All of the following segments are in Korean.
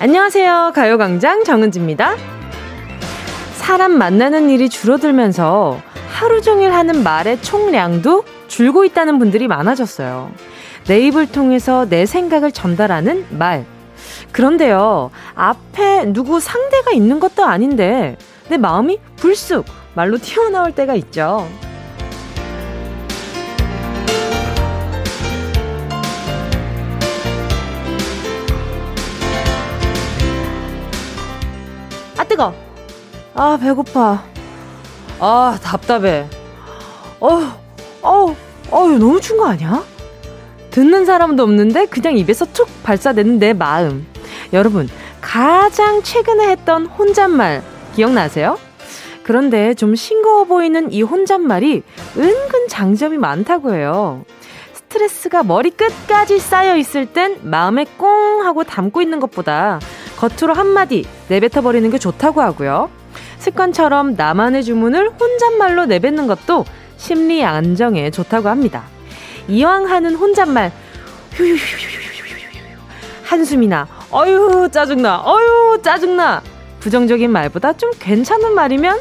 안녕하세요. 가요광장 정은지입니다. 사람 만나는 일이 줄어들면서 하루 종일 하는 말의 총량도 줄고 있다는 분들이 많아졌어요. 내 입을 통해서 내 생각을 전달하는 말. 그런데요, 앞에 누구 상대가 있는 것도 아닌데, 내 마음이 불쑥 말로 튀어나올 때가 있죠. 아, 뜨거! 아, 배고파. 아, 답답해. 어휴, 어우, 어휴, 너무 추운 거 아니야? 듣는 사람도 없는데 그냥 입에서 툭 발사되는 내 마음. 여러분, 가장 최근에 했던 혼잣말 기억나세요? 그런데 좀 싱거워 보이는 이 혼잣말이 은근 장점이 많다고 해요. 스트레스가 머리 끝까지 쌓여 있을 땐 마음에 꽁 하고 담고 있는 것보다 겉으로 한마디 내뱉어 버리는 게 좋다고 하고요. 습관처럼 나만의 주문을 혼잣말로 내뱉는 것도 심리 안정에 좋다고 합니다. 이왕 하는 혼잣말 한숨이나 어휴 짜증나 어휴 짜증나 부정적인 말보다 좀 괜찮은 말이면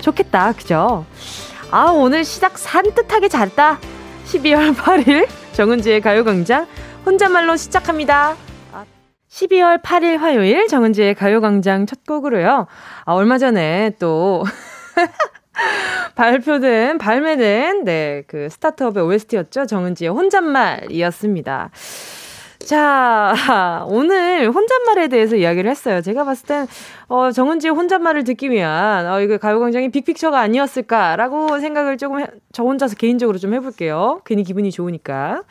좋겠다 그죠? 아 오늘 시작 산뜻하게 잘했다 12월 8일 정은지의 가요광장 혼잣말로 시작합니다 12월 8일 화요일 정은지의 가요광장 첫 곡으로요 아, 얼마 전에 또 발표된, 발매된, 네, 그 스타트업의 OST였죠. 정은지의 혼잣말이었습니다. 자, 오늘 혼잣말에 대해서 이야기를 했어요. 제가 봤을 땐, 어, 정은지의 혼잣말을 듣기 위한, 어, 이거 가요광장이 빅픽처가 아니었을까라고 생각을 조금, 해, 저 혼자서 개인적으로 좀 해볼게요. 괜히 기분이 좋으니까.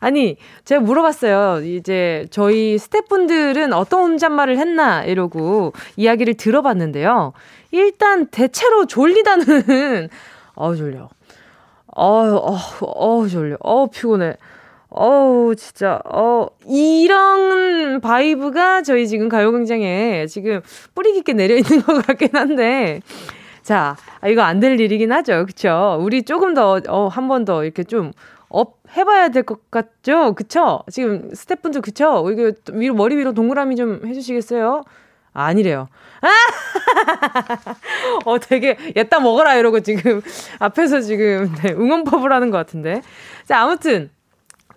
아니, 제가 물어봤어요. 이제 저희 스태프분들은 어떤 혼잣말을 했나, 이러고 이야기를 들어봤는데요. 일단 대체로 졸리다는, 어우, 졸려. 어우, 어우, 어우, 졸려. 어우, 피곤해. 어우, 진짜, 어, 이런 vibe가 저희 지금 가요광장에 지금 뿌리 깊게 내려있는 것 같긴 한데, 자, 아, 이거 안 될 일이긴 하죠. 그쵸? 우리 조금 더, 어, 한 번 더 이렇게 좀, up 해봐야 될 것 같죠? 그쵸? 지금 스태프분들 그쵸? 이거 위로, 머리 위로 동그라미 좀 해주시겠어요? 아, 아니래요. 아! 어, 되게, 옜다 먹어라, 이러고 지금, 앞에서 지금, 네, 응원법을 하는 것 같은데. 자, 아무튼,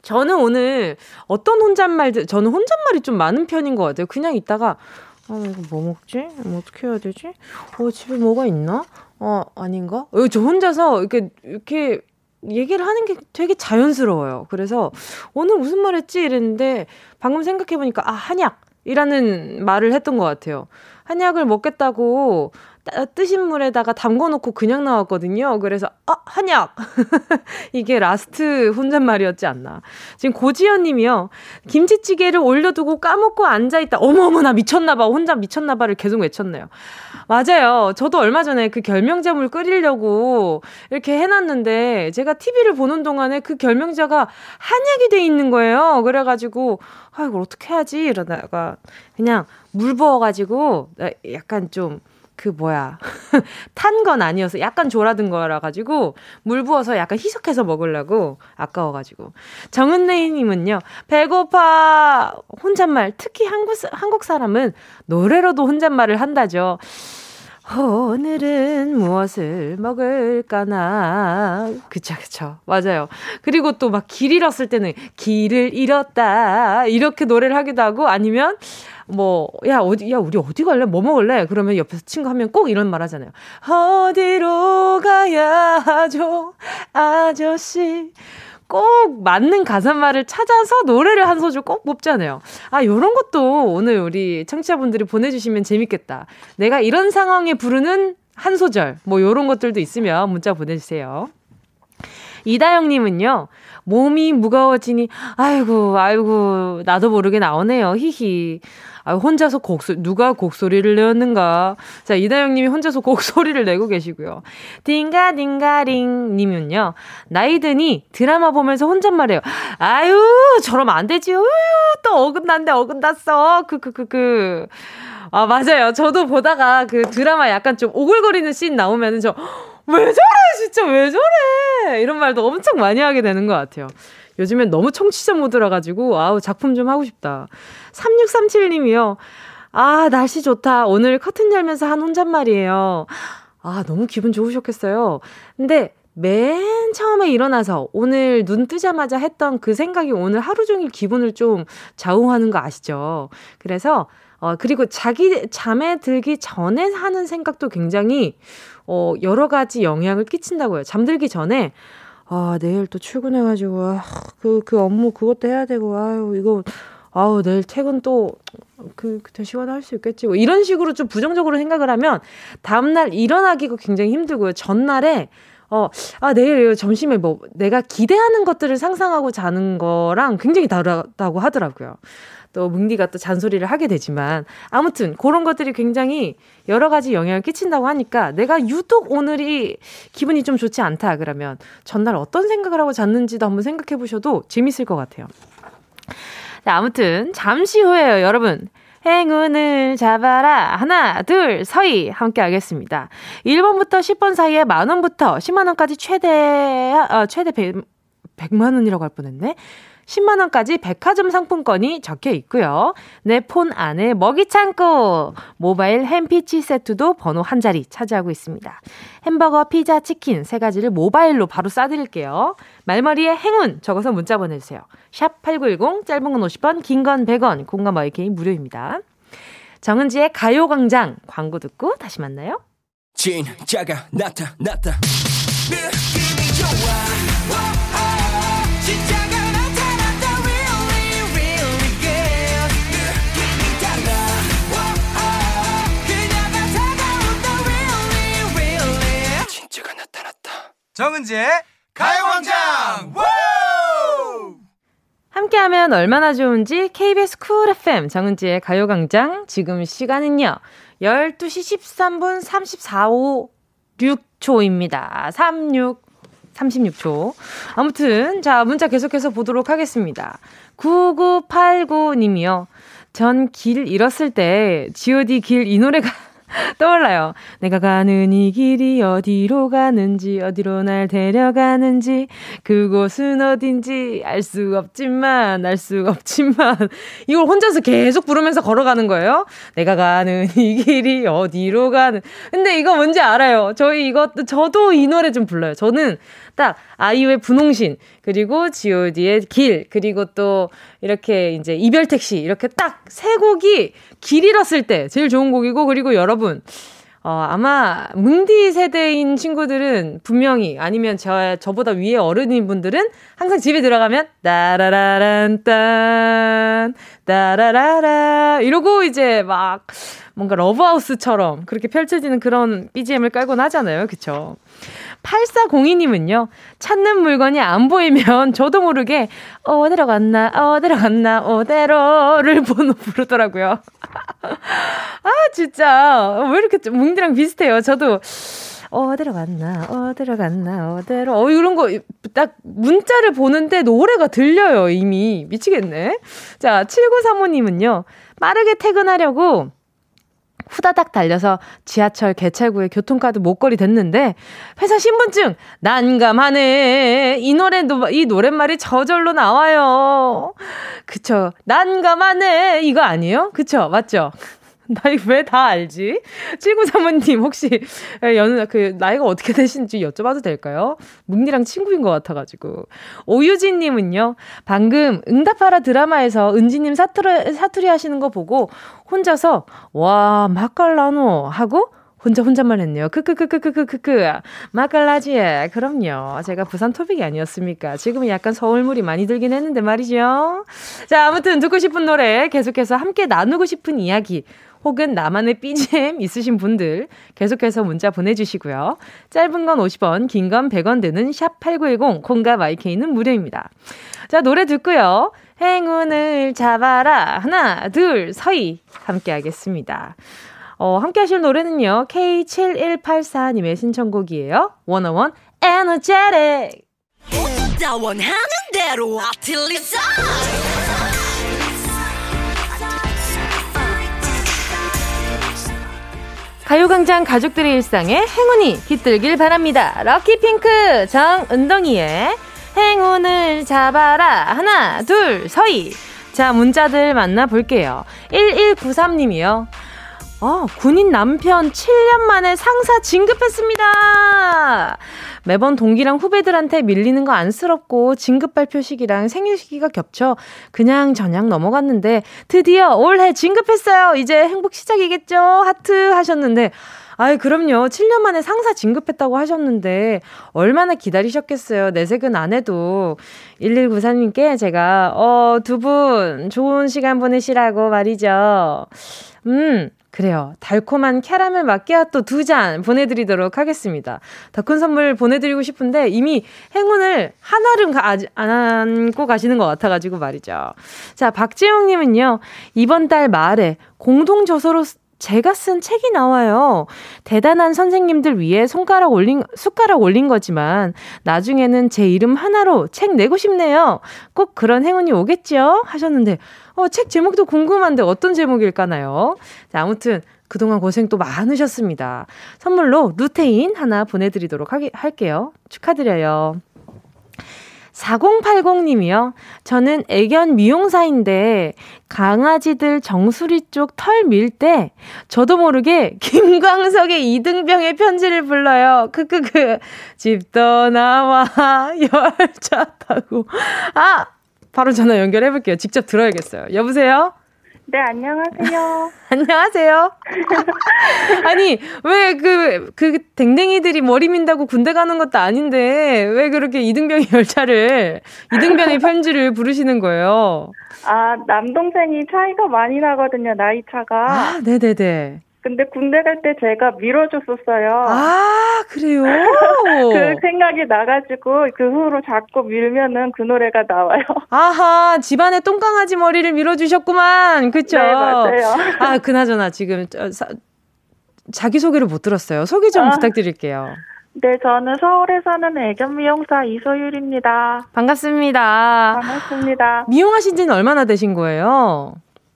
저는 오늘 어떤 혼잣말, 저는 혼잣말이 좀 많은 편인 것 같아요. 그냥 있다가, 어, 이거 뭐 먹지? 뭐 어떻게 해야 되지? 어, 집에 뭐가 있나? 어, 아닌가? 어, 저 혼자서 이렇게, 이렇게 얘기를 하는 게 되게 자연스러워요. 그래서 오늘 무슨 말 했지? 이랬는데 방금 생각해보니까, 아, 한약 이라는 말을 했던 것 같아요. 한약을 먹겠다고 뜨신 물에다가 담궈놓고 그냥 나왔거든요. 그래서 아 한약 이게 last 혼잣말이었지 않나. 지금 고지연 님이요. 김치찌개를 올려두고 까먹고 앉아있다. 어머어머나 미쳤나봐. 혼자 미쳤나봐를 계속 외쳤네요. 맞아요. 저도 얼마 전에 그 결명자물 끓이려고 이렇게 해놨는데 제가 TV를 보는 동안에 그 결명자가 한약이 돼 있는 거예요. 그래가지고 아 이걸 어떻게 하지 이러다가 그냥 물 부어가지고 약간 좀 그 뭐야 탄 건 아니어서 약간 졸아든 거라 가지고 물 부어서 약간 희석해서 먹으려고 아까워 가지고 정은래님은요 배고파 혼잣말 특히 한국 한국 사람은 노래로도 혼잣말을 한다죠. 오늘은 무엇을 먹을까나. 그쵸, 그쵸. 맞아요. 그리고 또 막 길 잃었을 때는 길을 잃었다. 이렇게 노래를 하기도 하고 아니면 뭐, 야, 어디, 야, 우리 어디 갈래? 뭐 먹을래? 그러면 옆에서 친구 하면 꼭 이런 말 하잖아요. 어디로 가야 하죠? 아저씨. 꼭 맞는 가사말을 찾아서 노래를 한 소절 꼭 뽑잖아요. 아, 요런 것도 오늘 우리 청취자분들이 보내주시면 재밌겠다. 내가 이런 상황에 부르는 한 소절, 뭐 요런 것들도 있으면 문자 보내주세요. 이다영님은요, 몸이 무거워지니, 아이고, 아이고, 나도 모르게 나오네요. 히히. 아, 혼자서 곡소, 누가 곡소리를 내었는가. 자, 이다영 님이 혼자서 곡소리를 내고 계시고요. 딩가 딩가링 님은요, 나이 드니 드라마 보면서 혼잣말해요. 아유, 저러면 안 되지. 우유, 또 어긋난데 어긋났어. 그. 아, 맞아요. 저도 보다가 그 드라마 약간 좀 오글거리는 씬 나오면은 저, 왜 저래? 진짜 왜 저래? 이런 말도 엄청 많이 하게 되는 것 같아요. 요즘엔 너무 청취자 모드라 가지고 아우 작품 좀 하고 싶다. 3637님이요. 아, 날씨 좋다. 오늘 커튼 열면서 한 혼잣말이에요. 아, 너무 기분 좋으셨겠어요. 근데 맨 처음에 일어나서 오늘 눈 뜨자마자 했던 그 생각이 오늘 하루 종일 기분을 좀 좌우하는 거 아시죠? 그래서 어, 그리고 자기 잠에 들기 전에 하는 생각도 굉장히 어, 여러 가지 영향을 끼친다고요. 잠들기 전에 아, 내일 또 출근해가지고, 아, 그, 그 업무 그것도 해야 되고, 아유, 이거, 아우, 내일 퇴근 또, 그, 그때 시간에 할 수 있겠지. 뭐 이런 식으로 좀 부정적으로 생각을 하면, 다음날 일어나기가 굉장히 힘들고요. 전날에, 어, 아, 내일 점심에 뭐, 내가 기대하는 것들을 상상하고 자는 거랑 굉장히 다르다고 하더라고요. 또 뭉디가 또 잔소리를 하게 되지만 아무튼 그런 것들이 굉장히 여러 가지 영향을 끼친다고 하니까 내가 유독 오늘이 기분이 좀 좋지 않다 그러면 전날 어떤 생각을 하고 잤는지도 한번 생각해 보셔도 재밌을 것 같아요. 자, 아무튼 잠시 후에요, 여러분. 행운을 잡아라. 하나, 둘, 서희. 함께 하겠습니다. 1번부터 10번 사이에 만원부터 10만원까지 최대, 어, 최대 100, 100만원이라고 할 뻔 했네. 10만 원까지 백화점 상품권이 적혀 있고요. 내 폰 안에 먹이 창고, 모바일 햄피치 세트도 번호 한 자리 차지하고 있습니다. 햄버거, 피자, 치킨 세 가지를 모바일로 바로 쏴드릴게요. 말머리에 행운 적어서 문자 보내주세요. 샵 8910, 짧은 건 50원, 긴 건 100원, 공감 마이케이 무료입니다. 정은지의 가요광장 광고 듣고 다시 만나요. 진짜가 나타났다. 느낌이 좋아. 정은지의 가요광장 함께하면 얼마나 좋은지 KBS 쿨 FM 정은지의 가요광장 지금 시간은요 12시 13분 34호 6초입니다 36 36초. 아무튼, 자, 문자 계속해서 보도록 하겠습니다. 9989님이요. 전 길 잃었을 때, GOD 길 이 노래가 떠올라요. 내가 가는 이 길이 어디로 가는지, 어디로 날 데려가는지, 그곳은 어딘지 알 수 없지만, 알 수 없지만, 이걸 혼자서 계속 부르면서 걸어가는 거예요. 내가 가는 이 길이 어디로 가는, 근데 이거 뭔지 알아요. 저희 이것도, 저도 이 노래 좀 불러요. 저는 딱 아이유의 분홍신 그리고 G.O.D의 길 그리고 또 이렇게 이제 이별 택시 이렇게 딱 세 곡이 길 잃었을 때 제일 좋은 곡이고 그리고 여러분 어, 아마 뭉디 세대인 친구들은 분명히 아니면 저 저보다 위에 어른인 분들은 항상 집에 들어가면 따라라란 딴 따라라라 이러고 이제 막 뭔가 러브하우스처럼 그렇게 펼쳐지는 그런 BGM을 깔곤 하잖아요. 그쵸? 8402님은요, 찾는 물건이 안 보이면 저도 모르게, 어디로 갔나, 어디로 갔나, 어디로를 번호 부르더라고요. 아, 진짜. 왜 이렇게 뭉디랑 비슷해요. 저도. 어디로 갔나, 어디로 갔나, 어디로. 어, 이런 거, 딱 문자를 보는데 노래가 들려요, 이미. 미치겠네. 자, 7935님은요, 빠르게 퇴근하려고 후다닥 달려서 지하철 개찰구에 교통카드 목걸이 됐는데 회사 신분증 난감하네. 이 노래도 이 노랫말이 저절로 나와요. 그쵸. 난감하네. 이거 아니에요? 그쵸. 맞죠? 나 이거 왜다 알지? 79사모님 혹시 연, 그, 나이가 어떻게 되신지 여쭤봐도 될까요? 뭉니랑 친구인 것 같아가지고. 오유진님은요, 방금 응답하라 드라마에서 은지님 사투리, 사투리 하시는 거 보고 혼자서, 와, 맛깔라노 하고 혼자 혼잣말 했네요. 크크크크크크크크. 마칼라지에. 그럼요. 제가 부산 토픽이 아니었습니까? 지금은 약간 서울물이 많이 들긴 했는데 말이죠. 자, 아무튼 듣고 싶은 노래 계속해서 함께 나누고 싶은 이야기 혹은 나만의 BGM 있으신 분들 계속해서 문자 보내주시고요. 짧은 건 50원, 긴 건 100원 드는 샵 8910, 콩과 마이케이는 무료입니다. 자, 노래 듣고요. 행운을 잡아라. 하나, 둘, 서희. 함께 하겠습니다. 어, 함께 하실 노래는요. K7184님의 신청곡이에요. 원어원 에너제틱. 원하는 대로 아틀리사 가요광장 가족들의 일상에 행운이 깃들길 바랍니다. 럭키핑크 정은동이의 행운을 잡아라. 하나, 둘, 서희. 자, 문자들 만나볼게요. 1193님이요. 어, 군인 남편 7년 만에 상사 진급했습니다. 매번 동기랑 후배들한테 밀리는 거 안쓰럽고 진급 발표 시기랑 생일 시기가 겹쳐 그냥 저냥 넘어갔는데 드디어 올해 진급했어요. 이제 행복 시작이겠죠? 하트 하셨는데 아이, 그럼요. 7년 만에 상사 진급했다고 하셨는데, 얼마나 기다리셨겠어요. 내색은 안 해도. 1194님께 제가, 어, 두 분, 좋은 시간 보내시라고 말이죠. 음, 그래요. 달콤한 캐러멜 마끼아또 두 잔 보내드리도록 하겠습니다. 더 큰 선물 보내드리고 싶은데 이미 행운을 하나를 가, 안 안고 가시는 것 같아가지고 말이죠. 자, 박지영님은요, 이번 달 말에 공동저서로 제가 쓴 책이 나와요. 대단한 선생님들 위해 손가락 올린, 숟가락 올린 거지만, 나중에는 제 이름 하나로 책 내고 싶네요. 꼭 그런 행운이 오겠죠? 하셨는데, 어, 책 제목도 궁금한데 어떤 제목일까나요? 자, 아무튼 그동안 고생 또 많으셨습니다. 선물로 루테인 하나 보내드리도록 하게, 할게요. 축하드려요. 4080님이요. 저는 애견 미용사인데 강아지들 정수리 쪽 털 밀 때 저도 모르게 김광석의 이등병의 편지를 불러요. 크크크. 집 떠나와 열차 타고. 아! 바로 전화 연결해 볼게요. 직접 들어야겠어요. 여보세요? 네, 안녕하세요. 안녕하세요. 아니, 왜 그, 그 댕댕이들이 머리 민다고 군대 가는 것도 아닌데, 왜 그렇게 이등병의 열차를, 이등병의 편지를 부르시는 거예요? 아, 남동생이 차이가 많이 나거든요, 나이 차가. 아, 네네네. 근데 군대 갈 때 제가 밀어줬었어요. 아, 그래요? 그 생각이 나가지고 그 후로 자꾸 밀면은 그 노래가 나와요. 아하, 집안에 똥강아지 머리를 밀어주셨구만. 그쵸? 네, 맞아요. 아, 그나저나 지금 사, 자기소개를 못 들었어요. 소개 좀 아, 부탁드릴게요. 네, 저는 서울에 사는 애견 미용사 이소율입니다. 반갑습니다. 반갑습니다. 미용하신 지는 얼마나 되신 거예요?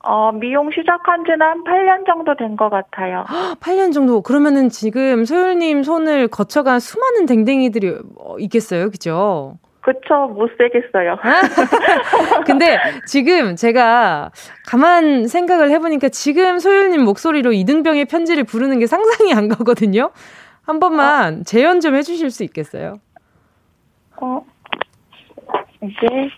어, 미용 시작한 지는 한 8년 정도 된 것 같아요. 8년 정도? 그러면은 지금 소율님 손을 거쳐간 수많은 댕댕이들이 어, 있겠어요? 그죠? 그쵸, 못 세겠어요. 근데 지금 제가 가만 생각을 해보니까 지금 소율님 목소리로 이등병의 편지를 부르는 게 상상이 안 가거든요? 한 번만 어? 재연 좀 해주실 수 있겠어요? 어, 이게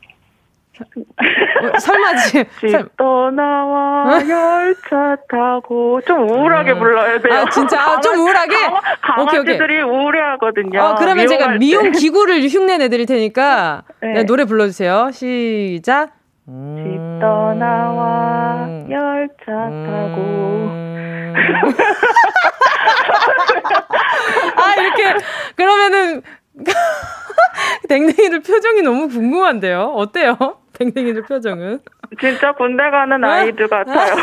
어, 설마 지 집 떠나와 어? 열차 타고 좀 우울하게 음. 불러야 돼요. 아 진짜 아, 좀 우울하게. 강아지 들이 우울해하거든요. 어, 그러면 제가 미용 기구를 흉내 내드릴 테니까 네. 네, 노래 불러주세요. 시작. 음. 집 떠나와 열차 타고. 음. 아 이렇게 그러면은 댕댕이들 표정이 너무 궁금한데요. 어때요? 댕댕이들 표정은? 진짜 군대 가는 아이들 같아요.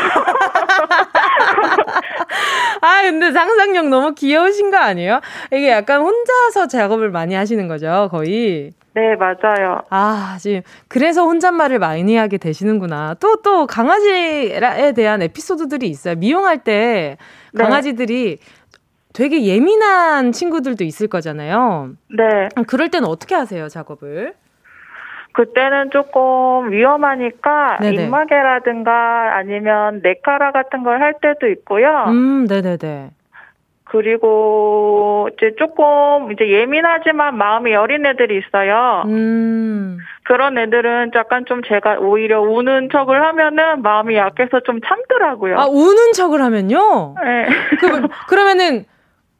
아, 근데 상상력 너무 귀여우신 거 아니에요? 이게 약간 혼자서 작업을 많이 하시는 거죠, 거의? 네, 맞아요. 아, 지금 그래서 혼잣말을 많이 하게 되시는구나. 또, 또 강아지에 대한 에피소드들이 있어요. 미용할 때 네. 강아지들이 네. 되게 예민한 친구들도 있을 거잖아요. 네. 그럴 때는 어떻게 하세요, 작업을? 그때는 조금 위험하니까 네네. 입마개라든가 아니면 네카라 같은 걸 할 때도 있고요. 음, 네네네. 그리고 이제 조금 이제 예민하지만 마음이 여린 애들이 있어요. 음. 그런 애들은 약간 좀 제가 오히려 우는 척을 하면은 마음이 약해서 좀 참더라고요. 아, 우는 척을 하면요? 네. 그, 그러면은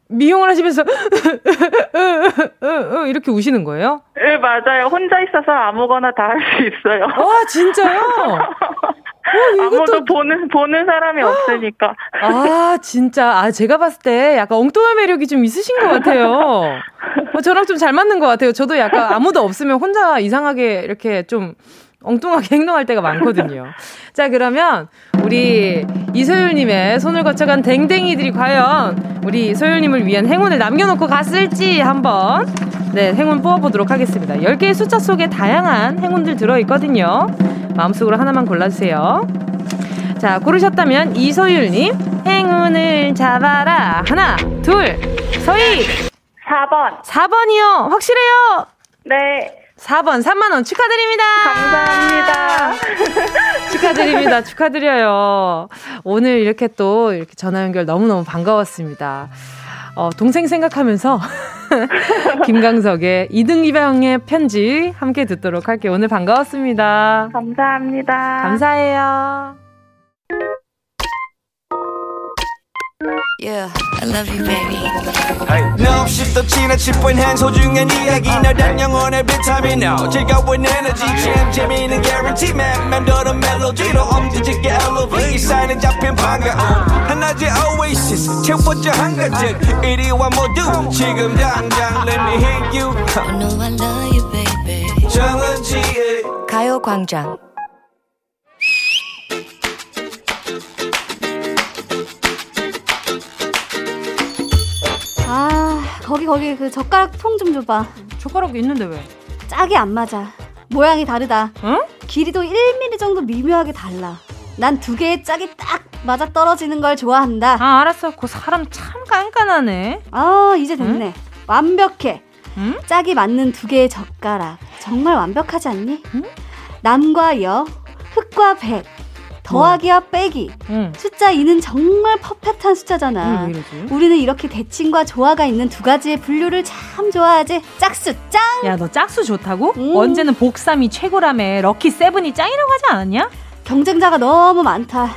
미용을 하시면서 이렇게 우시는 거예요? 네, 맞아요. 혼자 있어서 아무거나 다 할 수 있어요. 와, 진짜요? 어, 아무도 보는 보는 사람이 없으니까. 아, 진짜. 아, 제가 봤을 때 약간 엉뚱한 매력이 좀 있으신 것 같아요. 어, 저랑 좀 잘 맞는 것 같아요. 저도 약간 아무도 없으면 혼자 이상하게 이렇게 좀 엉뚱하게 행동할 때가 많거든요. 자, 그러면 우리 이소율님의 손을 거쳐간 댕댕이들이 과연 우리 소율님을 위한 행운을 남겨놓고 갔을지 한번 네, 행운 뽑아보도록 하겠습니다. 10개의 숫자 속에 다양한 행운들 들어있거든요. 마음속으로 하나만 골라주세요. 자, 고르셨다면 이소율님, 행운을 잡아라. 하나, 둘, 서희! 4번. 4번이요. 확실해요? 네. 4번 3만원 축하드립니다. 감사합니다. 축하드립니다. 축하드려요. 오늘 이렇게 또 이렇게 전화 연결 너무너무 반가웠습니다. 어, 동생 생각하면서 김강석의 이등이병의 편지 함께 듣도록 할게요. 오늘 반가웠습니다. 감사합니다. 감사해요. Yeah, I love you, baby. No, 없이 또 지나칠 뻔한 소중한 이야기. 너란 영혼의 비타민. No 즐거운 에너지. 참 재미있는 guarantee. man 맘대로 멜로디로 엄지짓게 elevate. 사인은 잡힌 반가움 하나의 oasis. 채워져 한가득 이리와 모두 지금 당장 let me hit you. I know I love you, baby. 정은지의 가요광장 거기 거기 그 젓가락 통 좀 줘봐. 젓가락 있는데 왜? 짝이 안 맞아. 모양이 다르다. 응? 길이도 1mm 정도 미묘하게 달라. 난 두 개의 짝이 딱 맞아 떨어지는 걸 좋아한다. 아 알았어. 그 사람 참 깐깐하네. 아 이제 됐네. 응? 완벽해. 응? 짝이 맞는 두 개의 젓가락. 정말 완벽하지 않니? 응? 남과 여, 흑과 백. 더하기와 빼기. 응. 숫자 2는 정말 퍼펙트한 숫자잖아. 응, 우리는 이렇게 대칭과 조화가 있는 두 가지의 분류를 참 좋아하지. 짝수 짱! 야, 너 짝수 좋다고? 음. 언제는 복삼이 최고라며 럭키 세븐이 짱이라고 하지 않았냐? 경쟁자가 너무 많다.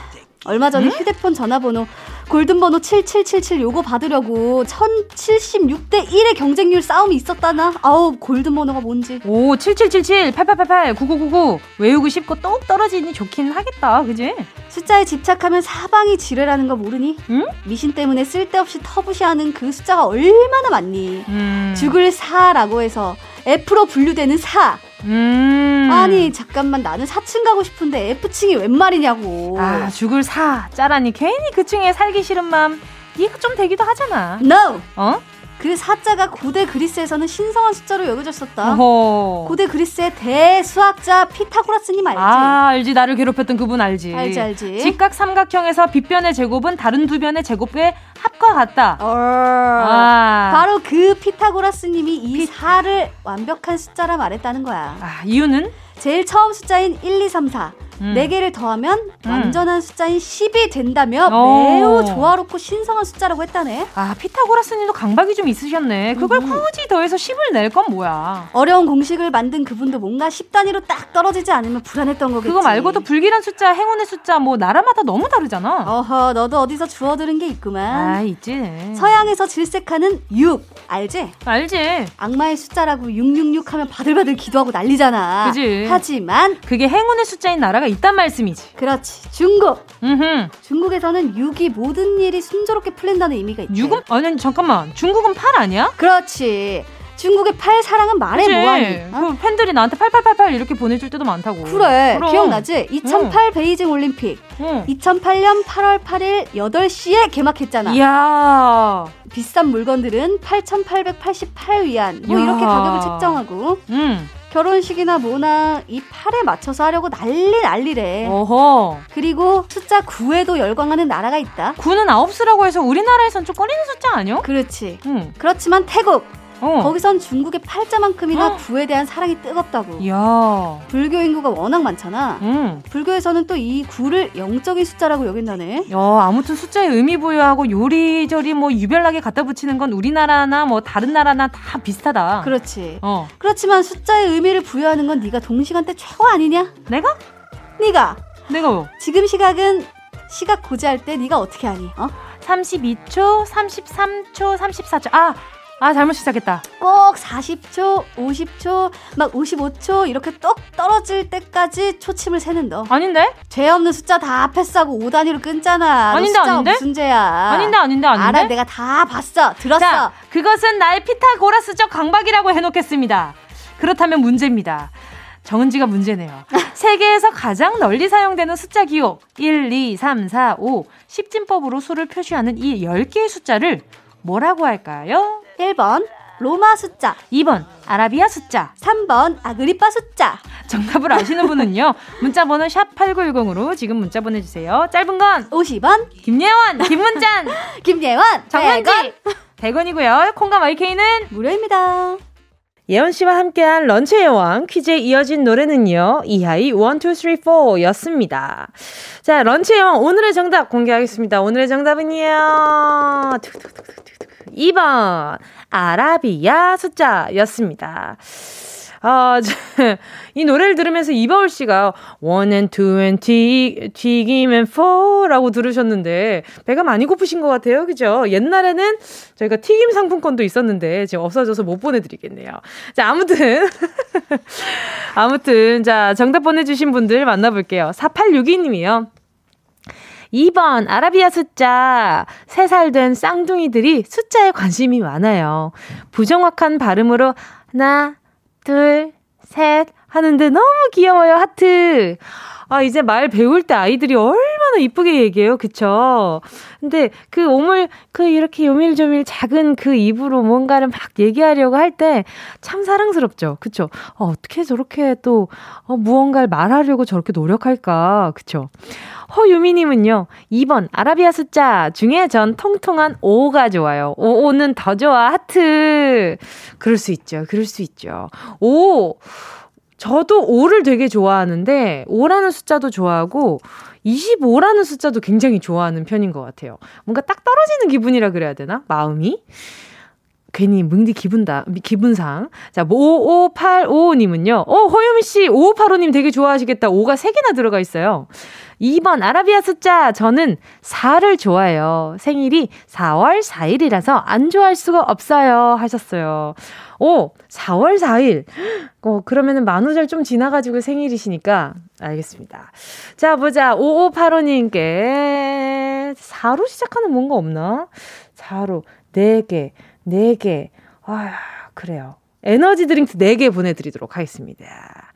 얼마 전에 응? 휴대폰 전화번호 골든번호 7777 요거 받으려고 1076대 1의 경쟁률 싸움이 있었다나? 아우, 골든번호가 뭔지. 오, 7777, 8888, 9999. 외우고 싶고 똑 떨어지니 좋긴 하겠다. 그지? 숫자에 집착하면 사방이 지뢰라는 거 모르니? 응? 미신 때문에 쓸데없이 터부시하는 그 숫자가 얼마나 많니? 음. 죽을 사라고 해서 F로 분류되는 사. 음. 아니 잠깐만 나는 4층 가고 싶은데 F층이 웬 말이냐고. 아 죽을 사 짜라니 괜히 그 층에 살기 싫은 마음 이해가 좀 되기도 하잖아. No. 어? 그 사자가 고대 그리스에서는 신성한 숫자로 여겨졌었다. 어허. 고대 그리스의 대수학자 피타고라스님 알지? 아 알지 나를 괴롭혔던 그분 알지. 알지 알지. 직각 삼각형에서 빗변의 제곱은 다른 두 변의 제곱의 합과 같다. 어. 아. 바로 그 피타고라스님이 이 피... 4를 완벽한 숫자라 말했다는 거야. 아 이유는? 제일 처음 숫자인 1, 2, 3, 4. 음. 4개를 더하면 음. 완전한 숫자인 10이 된다며 오. 매우 조화롭고 신성한 숫자라고 했다네. 아, 피타고라스 님도 강박이 좀 있으셨네. 그걸 음. 굳이 더해서 10을 낼 건 뭐야. 어려운 공식을 만든 그분도 뭔가 10단위로 딱 떨어지지 않으면 불안했던 거겠지. 그거 말고도 불길한 숫자, 행운의 숫자 뭐 나라마다 너무 다르잖아. 어허, 너도 어디서 주워들은 게 있구만. 아, 있지. 서양에서 질색하는 6, 알지? 알지. 악마의 숫자라고 666 하면 바들바들 기도하고 난리잖아. 그지. 하지만 그게 행운의 숫자인 나라가 있단 말씀이지. 그렇지. 중국. 음흠. 중국에서는 6이 모든 일이 순조롭게 풀린다는 의미가 있대. 6은 아니 잠깐만. 중국은 8 아니야? 그렇지. 중국의 팔 사랑은 말해 그치? 뭐하니? 어? 그 팬들이 나한테 8888 이렇게 보내줄 때도 많다고. 그래. 그럼. 기억나지? 2008 응. 베이징 올림픽. 응. 2008년 8월 8일 8시에 개막했잖아. 이야. 비싼 물건들은 8,888위안. 뭐 이렇게 가격을 책정하고. 응. 결혼식이나 뭐나 이 팔에 맞춰서 하려고 난리 난리래. 어허. 그리고 숫자 9에도 열광하는 나라가 있다. 9는 9수라고 해서 우리나라에선 좀 꺼리는 숫자 아니요? 그렇지. 응. 그렇지만 태국 어. 거기선 중국의 팔자만큼이나 어. 부에 대한 사랑이 뜨겁다고. 야. 불교 인구가 워낙 많잖아. 음. 불교에서는 또 이 구를 영적인 숫자라고 여긴다네. 야, 아무튼 숫자에 의미 부여하고 요리저리 뭐 유별나게 갖다 붙이는 건 우리나라나 뭐 다른 나라나 다 비슷하다. 그렇지. 어. 그렇지만 숫자에 의미를 부여하는 건 네가 동시간대 최고 아니냐? 내가? 네가. 내가 뭐? 지금 시각은 시각 고지할 때 네가 어떻게 하니? 어? 32초, 33초, 34초. 아, 아, 잘못 시작했다. 꼭 40초, 50초, 막 55초 이렇게 똑 떨어질 때까지 초침을 세는 너. 아닌데? 죄 없는 숫자 다 패스하고 5단위로 끊잖아. 아닌데, 아닌데? 무슨 죄야. 아닌데, 아닌데, 아닌데. 알아, 내가 다 봤어. 들었어. 자, 그것은 나의 피타고라스적 강박이라고 해놓겠습니다. 그렇다면 문제입니다. 정은지가 문제네요. 세계에서 가장 널리 사용되는 숫자 기호 1, 2, 3, 4, 5 십진법으로 수를 표시하는 이 10개의 숫자를 뭐라고 할까요? 1번 로마 숫자 2번 아라비아 숫자 3번 아그리파 숫자 정답을 아시는 분은요 문자 번호 샵8910으로 지금 문자 보내주세요 짧은 건 50원 김예원 김문찬 김예원 정은지 100원. 100원이고요 콩과 마이케이는 무료입니다 예원 씨와 함께한 런치의 여왕 퀴즈에 이어진 노래는요. 이하이 1, 2, 3, 4 였습니다. 자, 런치의 여왕 오늘의 정답 공개하겠습니다. 오늘의 정답은요. 2번 아라비아 숫자였습니다. 아, 이 노래를 들으면서 이바울 씨가 one and two and 튀, 튀김 and four라고 들으셨는데 배가 많이 고프신 것 같아요. 그죠? 옛날에는 저희가 튀김 상품권도 있었는데 지금 없어져서 못 보내드리겠네요. 자, 아무튼. 아무튼, 자, 정답 보내주신 분들 만나볼게요. 4862님이요. 2번 아라비아 숫자 3살 된 쌍둥이들이 숫자에 관심이 많아요. 부정확한 발음으로 하나 둘, 셋 하는데 너무 귀여워요, 하트. 아, 이제 말 배울 때 아이들이 얼마나 이쁘게 얘기해요. 그쵸? 근데 그 오물, 그 이렇게 요밀조밀 작은 그 입으로 뭔가를 막 얘기하려고 할 때 참 사랑스럽죠. 그쵸? 어, 어떻게 저렇게 또, 어, 무언가를 말하려고 저렇게 노력할까. 그쵸? 허유미님은요, 2번, 아라비아 숫자 중에 전 통통한 5가 좋아요. 5, 5는 더 좋아, 하트. 그럴 수 있죠. 그럴 수 있죠. 5. 저도 5를 되게 좋아하는데, 5라는 숫자도 좋아하고, 25라는 숫자도 굉장히 좋아하는 편인 것 같아요. 뭔가 딱 떨어지는 기분이라 그래야 되나? 마음이? 괜히 뭉디 기분다, 기분상. 자, 5585님은요. 어, 허유미씨, 5585님 되게 좋아하시겠다. 5가 3개나 들어가 있어요. 2번 아라비아 숫자 저는 4를 좋아해요. 생일이 4월 4일이라서 안 좋아할 수가 없어요 하셨어요. 오, 4월 4일. 어, 그러면은 만우절 좀 지나가지고 생일이시니까 알겠습니다. 자, 보자. 5585님께 4로 시작하는 뭔가 없나? 4로 4개, 4개. 아, 그래요. 에너지 드링크 4개 보내드리도록 하겠습니다.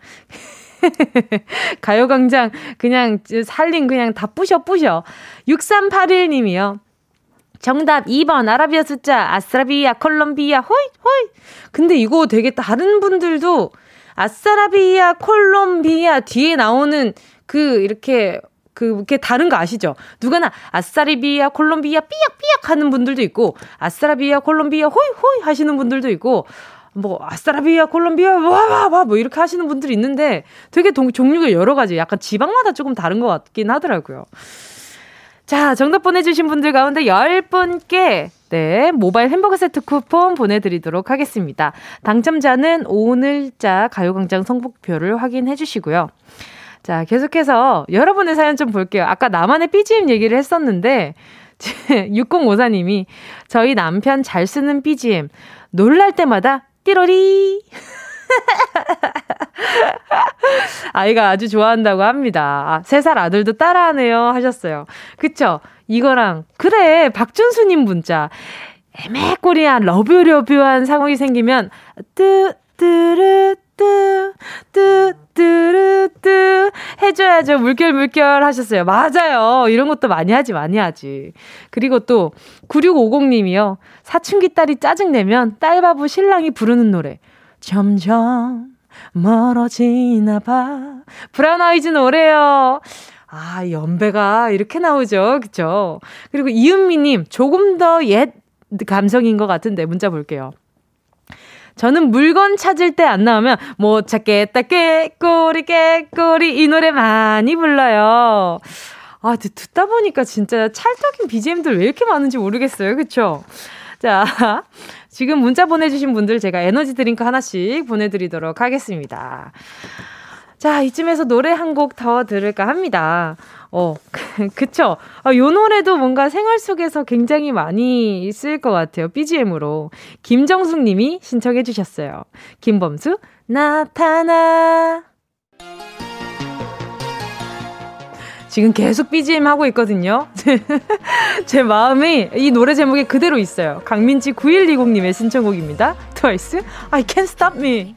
가요광장 그냥 살린 그냥 다 부셔 부셔. 6381님이요. 정답 2번 아라비아 숫자 아스라비아 콜롬비아 호이 호이. 근데 이거 되게 다른 분들도 아스라비아 콜롬비아 뒤에 나오는 그 이렇게 그게 다른 거 아시죠? 누가나 아싸리비아 콜롬비아 삐약삐약 하는 분들도 있고 아스라비아 콜롬비아 호이 호이 하시는 분들도 있고 뭐 아스라비아 콜롬비아 와와와 뭐 이렇게 하시는 분들이 있는데 되게 동, 종류가 여러 가지 약간 지방마다 조금 다른 것 같긴 하더라고요. 자, 정답 보내주신 분들 가운데 10분께 네, 모바일 햄버거 세트 쿠폰 보내드리도록 하겠습니다. 당첨자는 오늘자 가요광장 성북표를 확인해 주시고요. 자, 계속해서 여러분의 사연 좀 볼게요. 아까 나만의 BGM 얘기를 했었는데, 6054님이 저희 남편 잘 쓰는 BGM 놀랄 때마다 띠로리. 아이가 아주 좋아한다고 합니다. 아, 3살 아들도 따라하네요. 하셨어요. 그쵸? 이거랑, 그래, 박준수님 문자. 애매꼬리한 러브러브한 상황이 생기면, 뜨, 뜨르, 뜨, 뜨, 뜨르, 뜨, 해줘야죠. 물결, 물결 하셨어요. 맞아요. 이런 것도 많이 하지, 많이 하지. 그리고 또, 9650님이요. 사춘기 딸이 짜증내면 딸바보 신랑이 부르는 노래. 점점 멀어지나 봐. 브라운 아이즈 노래요. 아, 연배가 이렇게 나오죠. 그쵸? 그리고 이은미님, 조금 더 옛 감성인 것 같은데, 문자 볼게요. 저는 물건 찾을 때 안 나오면 못 찾겠다 꾀꼬리 꾀꼬리 이 노래 많이 불러요. 아, 듣다 보니까 진짜 찰떡인 BGM들 왜 이렇게 많은지 모르겠어요. 그쵸? 자, 지금 문자 보내주신 분들 제가 에너지 드링크 하나씩 보내드리도록 하겠습니다. 자, 이쯤에서 노래 한 곡 더 들을까 합니다. 어, 그쵸. 아, 요 노래도 뭔가 생활 속에서 굉장히 많이 쓰일 것 같아요. BGM으로. 김정숙 님이 신청해 주셨어요. 김범수, 나타나. 지금 계속 BGM 하고 있거든요. 제 마음이 이 노래 제목에 그대로 있어요. 강민지 9120님의 신청곡입니다. 트와이스, I can't stop me.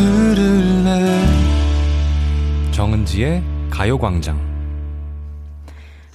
들을래 정은지의 가요광장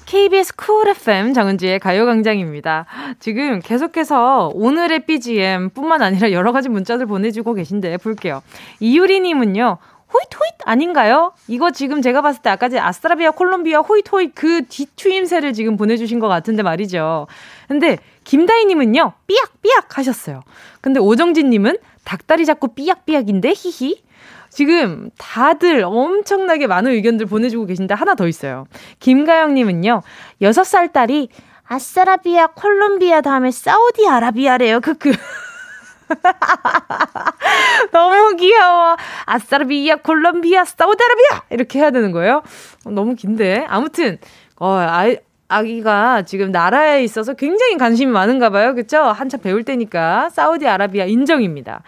KBS 쿨 FM 정은지의 가요광장입니다. 지금 계속해서 오늘의 BGM 뿐만 아니라 여러 가지 문자들 보내주고 계신데 볼게요. 이유리님은요. 호잇 호잇 아닌가요? 이거 지금 제가 봤을 때 아까 아스트라비아 콜롬비아 호잇 호잇 그 뒤추임새를 지금 보내주신 것 같은데 말이죠. 근데 김다희님은요 삐약 삐약 하셨어요. 근데 오정진님은 닭다리 잡고 삐약삐약인데 히히. 지금 다들 엄청나게 많은 의견들 보내주고 계신데 하나 더 있어요. 김가영님은요, 6살 딸이 아싸라비아, 콜롬비아 다음에 사우디아라비아래요. 크크. 너무 귀여워. 아싸라비아, 콜롬비아, 사우디아라비아! 이렇게 해야 되는 거예요? 너무 긴데. 아무튼, 어, 아, 아기가 지금 나라에 있어서 굉장히 관심이 많은가 봐요. 그쵸? 한참 배울 때니까. 사우디아라비아 인정입니다.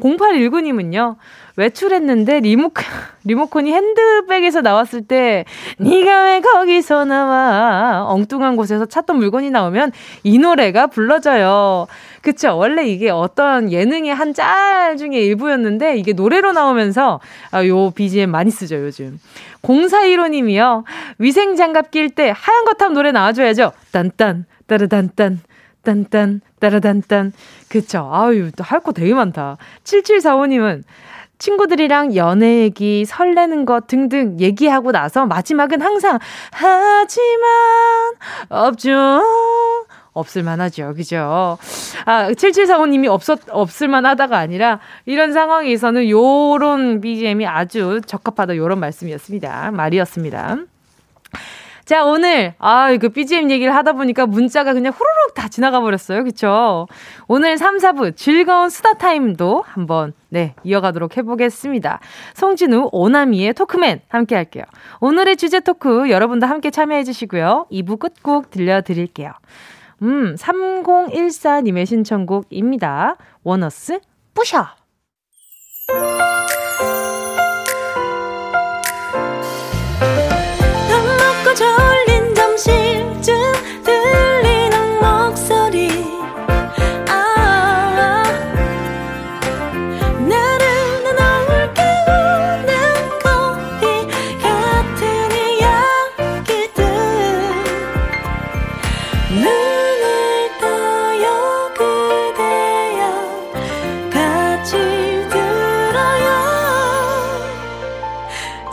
0819님은요. 외출했는데 리모컨, 리모컨이 핸드백에서 나왔을 때 네가 왜 거기서 나와 엉뚱한 곳에서 찾던 물건이 나오면 이 노래가 불러져요. 그쵸? 원래 이게 어떤 예능의 한 짤 중에 일부였는데 이게 노래로 나오면서 아, 요 BGM 많이 쓰죠 요즘. 0415님이요. 위생장갑 낄 때 하얀 거탑 노래 나와줘야죠. 딴딴 따르단딴 딴딴 따라단딴 그쵸 아유 할 거 되게 많다 7745님은 친구들이랑 연애 얘기, 설레는 것 등등 얘기하고 나서 마지막은 항상 하지만 없죠. 없을만 하죠. 그죠? 아, 7745님이 없었, 없을만 하다가 아니라 이런 상황에서는 요런 BGM이 아주 적합하다 요런 말씀이었습니다. 말이었습니다. 자, 오늘, 아, 그 BGM 얘기를 하다 보니까 문자가 그냥 후루룩 다 지나가 버렸어요. 그쵸? 오늘 3, 4부 즐거운 수다 타임도 한번, 네, 이어가도록 해보겠습니다. 송진우, 오나미의 토크맨 함께 할게요. 오늘의 주제 토크 여러분도 함께 참여해 주시고요. 2부 끝곡 들려드릴게요. 음, 3014님의 신청곡입니다. 원어스, 뿌셔!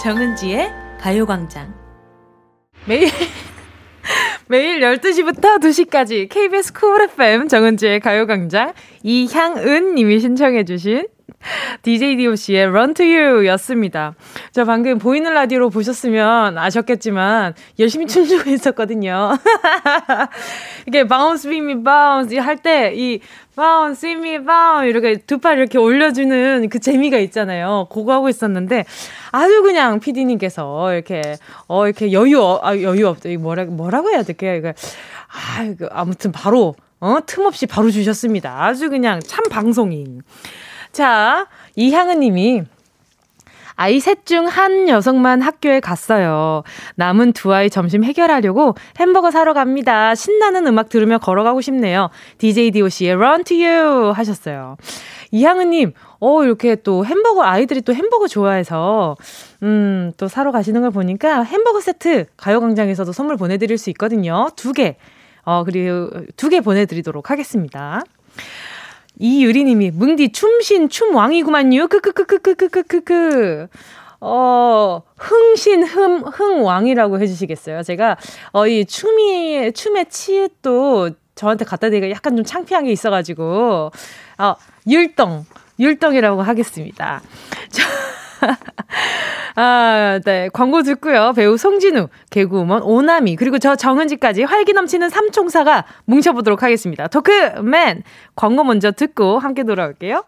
정은지의 가요광장. 매일, 매일 12시부터 2시까지 KBS 쿨 FM 정은지의 가요광장 이향은 님이 신청해주신 DJ DOC의 Run to You 였습니다. 저 방금 보이는 라디오로 보셨으면 아셨겠지만 열심히 춤추고 있었거든요. 이게 bounce, beat me, bounce 할 때 이 bounce, beat me, bounce 이렇게 두 팔 이렇게 올려주는 그 재미가 있잖아요. 그거 하고 있었는데 아주 그냥 PD님께서 이렇게 어 이렇게 여유 아 여유 없죠. 이 뭐라 뭐라고 해야 될게요. 이거 아 이거 아무튼 바로 어 틈없이 바로 주셨습니다. 아주 그냥 참 방송인. 자 이향은 님이 아이 셋 중한 여성만 학교에 갔어요. 남은 두 아이 점심 해결하려고 햄버거 사러 갑니다. 신나는 음악 들으며 걸어가고 싶네요. DJ DOC의 Run to You 하셨어요. 이향은님, 어, 이렇게 또 햄버거, 아이들이 또 햄버거 좋아해서, 음, 또 사러 가시는 걸 보니까 햄버거 세트 가요광장에서도 선물 보내드릴 수 있거든요. 두 개. 어, 그리고 두 개 보내드리도록 하겠습니다. 이유리님이, 뭉디 춤신 춤왕이구만요. 크크크크크크크크크. 어, 흥신, 흠, 흥왕이라고 해주시겠어요? 제가, 어, 이 춤이, 춤의 치읓도 저한테 갖다 대기가 약간 좀 창피한 게 있어가지고, 어, 율동, 율동이라고 하겠습니다. 아, 네. 광고 듣고요. 배우 송진우, 개그우먼 오나미, 그리고 저 정은지까지 활기 넘치는 삼총사가 뭉쳐보도록 하겠습니다. 토크맨! 광고 먼저 듣고 함께 돌아올게요.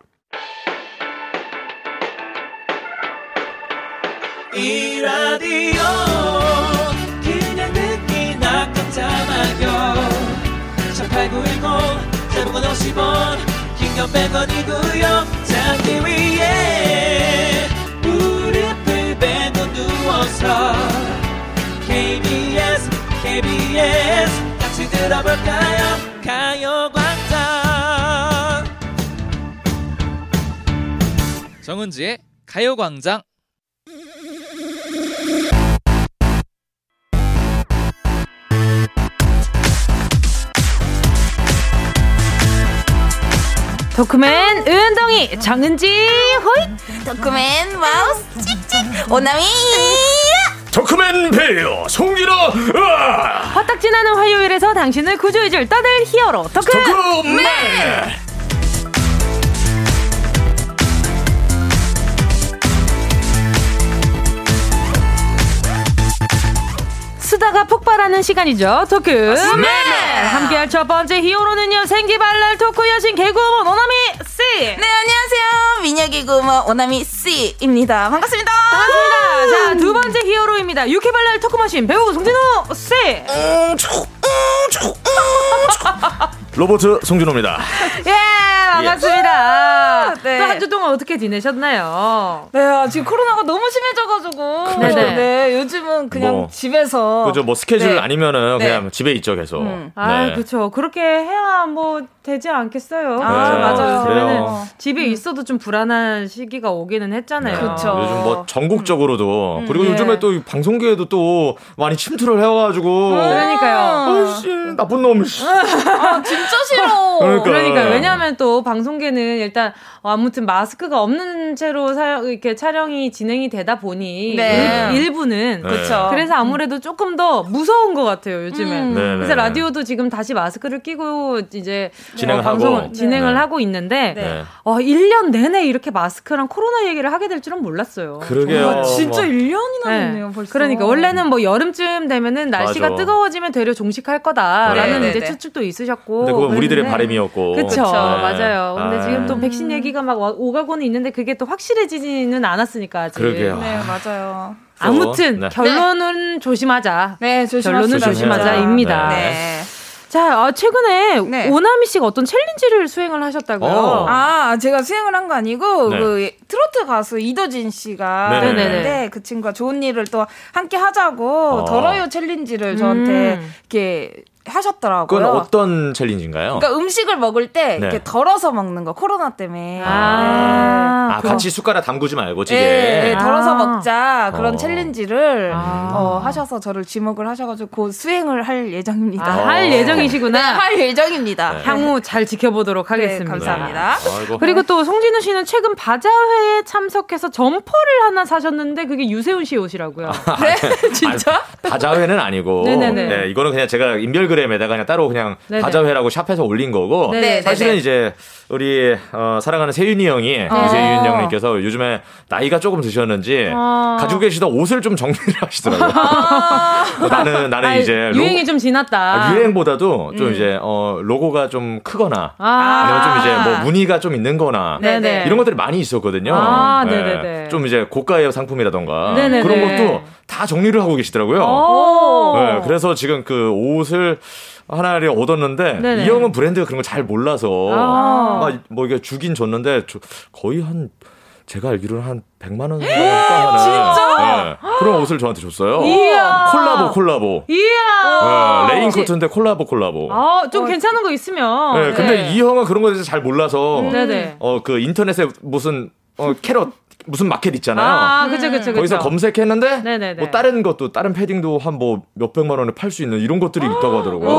이 라디오 그냥 듣기나 깜짝마요 18910 대목원 50원 긴건 100원이고요 잠기 위 누워서 KBS KBS 같이 들어볼까요? 가요광장. 정은지의 가요광장. 토크맨 은동이 정은지 호이 토크맨 마우스 찍찍 오나미 토크맨 배우 송기라 화딱 지나는 화요일에서 당신을 구조해줄 떠들 히어로 토크 토크맨 수다가 폭발하는 시간이죠. talk. 네. 함께할 첫 번째 히어로는요. 생기발랄 토크 여신 개그우먼 오나미 씨. 네 안녕하세요 미녀기구먼 오나미 씨입니다 반갑습니다 반갑습니다. 자, 두 번째 히어로입니다. 유쾌발랄 토크머신 배우 송진호 씨. 로버트 송준호입니다. 예, 반갑습니다. 네. 또한 주 동안 어떻게 지내셨나요? 네 아, 지금 코로나가 너무 심해져가지고 네네. 네 요즘은 그냥 뭐, 집에서 그죠 뭐 스케줄 네. 아니면은 네. 그냥 집에 있죠 계속. 음. 아, 네. 그렇죠. 그렇게 해야 뭐 되지 않겠어요. 아, 네, 맞아요. 그래요. 집에 있어도 좀 불안한 시기가 오기는 했잖아요. 그쵸. 요즘 뭐 전국적으로도 그리고 네. 요즘에 또 방송계에도 또 많이 침투를 해와가지고 그러니까요. 아이씨 나쁜 놈. 씨. 아 진짜 싫어 그러니까. 그러니까 왜냐하면 또 방송계는 일단 어, 아무튼 마스크가 없는 채로 사용 이렇게 촬영이 진행이 되다 보니 네. 일, 부는 네. 그쵸. 그래서 아무래도 조금 더 무서운 것 같아요 요즘엔. 음. 네, 그래서 네. 라디오도 지금 다시 마스크를 끼고 이제 진행을 어, 방송을 하고. 진행을 네. 하고 있는데 네. 어, 1년 내내 이렇게 마스크랑 코로나 얘기를 하게 될 줄은 몰랐어요. 그러게요. 아, 진짜 뭐. 1년이나 네. 됐네요 벌써 그러니까 원래는 뭐 여름쯤 되면은 날씨가 맞아. 뜨거워지면 되려 종식할 거다라는 네, 이제 네, 네. 추측도 있으셨고. 근데 그건 우리들의 바람이었고. 그쵸, 네. 맞아요. 근데 아. 지금 또 백신 얘기가 막 와- 오가고는 있는데 그게 또 확실해지지는 않았으니까 아직. 그러게요. 네 맞아요 아무튼 네. 결론은 조심하자. 네 결론은 조심합시다 조심하자입니다. 네. 네. 자, 아, 최근에 네. 오나미 씨가 어떤 챌린지를 수행을 하셨다고요? 어. 아, 제가 수행을 한 거 아니고, 네. 그, 트로트 가수 이도진 씨가 네네네. 있는데, 그 친구가 좋은 일을 또 함께 하자고, 어. 덜어요 challenge를 저한테 음. 이렇게 하셨더라고요. 그건 어떤 challenge인가요? 그러니까 음식을 먹을 때 네. 이렇게 덜어서 먹는 거, 코로나 때문에. 아, 아, 그럼- 같이 숟가락 담그지 말고 네. 찌개. 네, 네, 덜어서 아. 먹자 그런 어. challenge를 아. 어, 하셔서 저를 지목을 하셔가지고 곧 수행을 할 예정입니다. 아, 할 어. 예정이시구나. 네, 할 예정입니다. 네. 향후 잘 지켜보도록 네, 하겠습니다. 감사합니다. 아이고. 그리고 또 송진우 씨는 최근 바자회에 참석해서 점퍼를 하나 사셨는데 그게 유세윤 씨 옷이라고요. 네, 진짜? 아니, 바자회는 아니고. 네네네. 네, 이거는 그냥 제가 인별그 램에다가 그냥 따로 그냥 네네. 바자회라고 샵에서 올린 거고. 네네. 사실은 네네. 이제 우리 어, 사랑하는 세윤이 형이 어. 유세윤 형님께서 요즘에 나이가 조금 드셨는지 어. 가지고 계시던 옷을 좀 정리를 하시더라고요. 나는 나는 아이, 이제 유행이 로- 좀 지났다. 아, 유행보다도 좀 이제 어 로고가 좀 크거나 아. 아니면 좀 이제 뭐 무늬가 좀 있는거나 네네. 이런 것들이 많이 있었거든요. 아, 네. 좀 이제 고가의 상품이라던가. 그런 것도 다 정리를 하고 계시더라고요. 오. 네, 그래서 지금 그 옷을 하나를 얻었는데 네네. 이 형은 브랜드가 그런 걸 잘 몰라서 아. 막뭐 이게 주긴 줬는데 저- 거의 한 제가 알기로는 한 100만 원 가까이 하는 네, 그런 옷을 저한테 줬어요. 이야. collabo collabo. 이야. 네, 레인코트인데 collabo collabo. 아, 좀 괜찮은 거 있으면. 네, 근데 이 형은 그런 거에 대해서 잘 몰라서 네네. 어그 인터넷에 무슨 어 carrot 무슨 마켓 있잖아요. 아, 그죠, 그죠, 그죠. 거기서 검색했는데 네네네. 뭐 다른 것도 다른 패딩도 한 뭐 몇백만 원에 팔 수 있는 이런 것들이 있다고 하더라고요.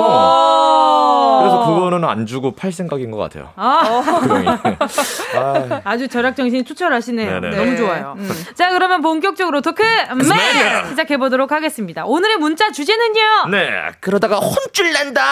오. 그래서 그거는 안 주고 팔 생각인 것 같아요. 아. 아, 아주 절약 정신이 추철하시네요. 네네. 너무 네. 좋아요. 음. 자, 그러면 본격적으로 토크 맨 시작해 보도록 하겠습니다. 오늘의 문자 주제는요. 네, 그러다가 혼쭐 난다.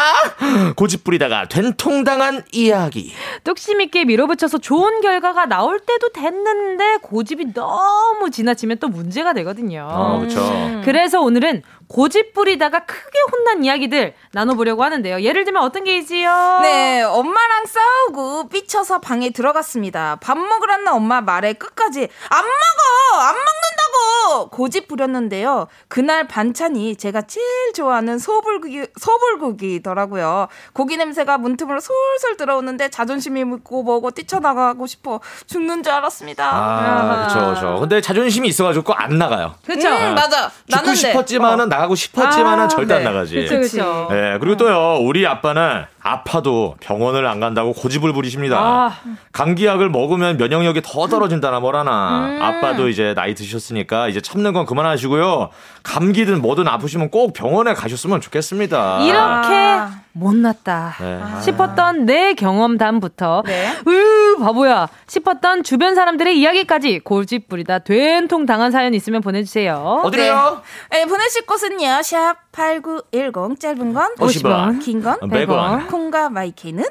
고집 부리다가 된통 당한 이야기. 뚝심 있게 밀어붙여서 좋은 결과가 나올 때도 됐는데 고집이 너무 지나치면 또 문제가 되거든요. 어, 그렇죠. 그래서 오늘은 고집 부리다가 크게 혼난 이야기들 나눠보려고 하는데요. 예를 들면 어떤 게 있지요? 네, 엄마랑 싸우고 삐쳐서 방에 들어갔습니다. 밥 먹으라는 엄마 말에 끝까지 안 먹어! 안 먹는다 고! 고집 부렸는데요. 그날 반찬이 제가 제일 좋아하는 소불고기, 소불고기더라고요. 고기 냄새가 문틈으로 솔솔 들어오는데 자존심이 묻고 뭐고 뛰쳐나가고 싶어 죽는 줄 알았습니다. 아, 그렇죠, 그렇죠. 근데 자존심이 있어가지고 안 나가요. 그쵸? 음, 맞아. 죽고 나는데. 싶었지만은 나가고 싶었지만은 아, 절대 안 네. 나가지. 그쵸, 그쵸. 네, 그리고 또요, 우리 아빠는 아파도 병원을 안 간다고 고집을 부리십니다. 아. 감기약을 먹으면 면역력이 더 떨어진다나 뭐라나. 음. 아빠도 이제 나이 드셨으니까 이제 참는 건 그만하시고요. 감기든 뭐든 아프시면 꼭 병원에 가셨으면 좋겠습니다. 이렇게 아. 못났다 네. 싶었던 내 경험담부터 네. 으 바보야 싶었던 주변 사람들의 이야기까지 고집 부리다 된통 당한 사연 있으면 보내주세요. 어디래요? 네. 네, 보내실 곳은요. 샵 8910 짧은 건 50원, 긴 건 100원, 콩과 마이케이는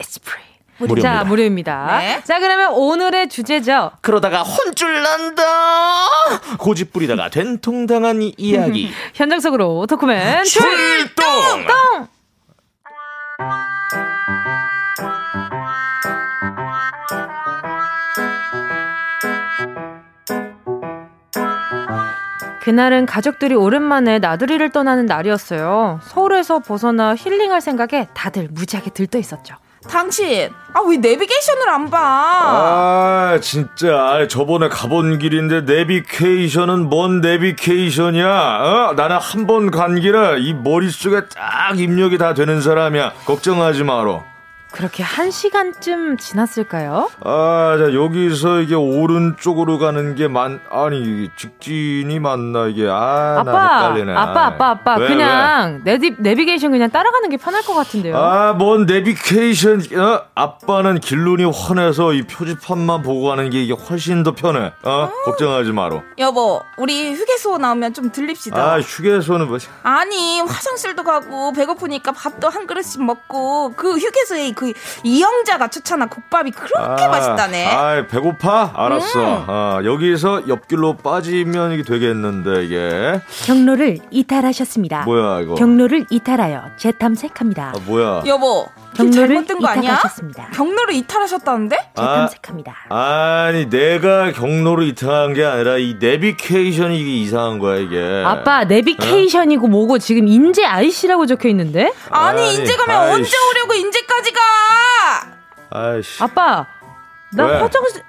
에스프레. 무료. 자, 무료입니다. 네. 자, 그러면 오늘의 주제죠. 그러다가 혼쭐 난다. 고집 부리다가 된통 당한 이야기. 현장 속으로 토크맨 출동! 출동! 그날은 가족들이 오랜만에 나들이를 떠나는 날이었어요. 서울에서 벗어나 힐링할 생각에 다들 무지하게 들떠 있었죠. 당신, 아, 왜 내비게이션을 안 봐? 아, 진짜. 저번에 가본 길인데 내비게이션은 뭔 내비게이션이야? 어? 나는 한 번 간 길에 이 머릿속에 딱 입력이 다 되는 사람이야. 걱정하지 마라. 그렇게 한 시간쯤 지났을까요? 아, 자, 여기서 이게 오른쪽으로 가는 게 만, 아니, 직진이 맞나, 이게. 아, 아빠, 아빠, 아빠, 아빠. 왜, 그냥 왜? 내비, 내비게이션 그냥 따라가는 게 편할 것 같은데요. 아, 뭔 내비게이션, 어? 아빠는 길눈이 훤해서 이 표지판만 보고 가는 게 이게 훨씬 더 편해. 어? 음. 걱정하지 마라. 여보, 우리 휴게소 나오면 좀 들립시다. 아, 휴게소는 뭐지? 아니, 화장실도 가고, 배고프니까 밥도 한 그릇씩 먹고, 그 휴게소에 그 이영자가 추천한 국밥이 그렇게 아, 맛있다네. 아, 배고파? 알았어. 음. 아, 여기서 옆길로 빠지면 이게 되겠는데 이게. 경로를 이탈하셨습니다. 뭐야 이거? 경로를 이탈하여 재탐색합니다. 아, 뭐야? 여보, 경로를 잘못된 거 아니야? 경로를 이탈하셨다는데? 재탐색합니다. 아, 니 내가 경로를 이탈한 게 아니라 이 내비케이션이 이게 이상한 거야 이게. 아빠 내비케이션이고 어? 뭐고 지금 인제 아이씨라고 적혀 있는데? 아니, 아니 인제 가면 아이씨. 언제 오려고 인제까지 가? 아이씨. 아빠, 나 왜? 화장실.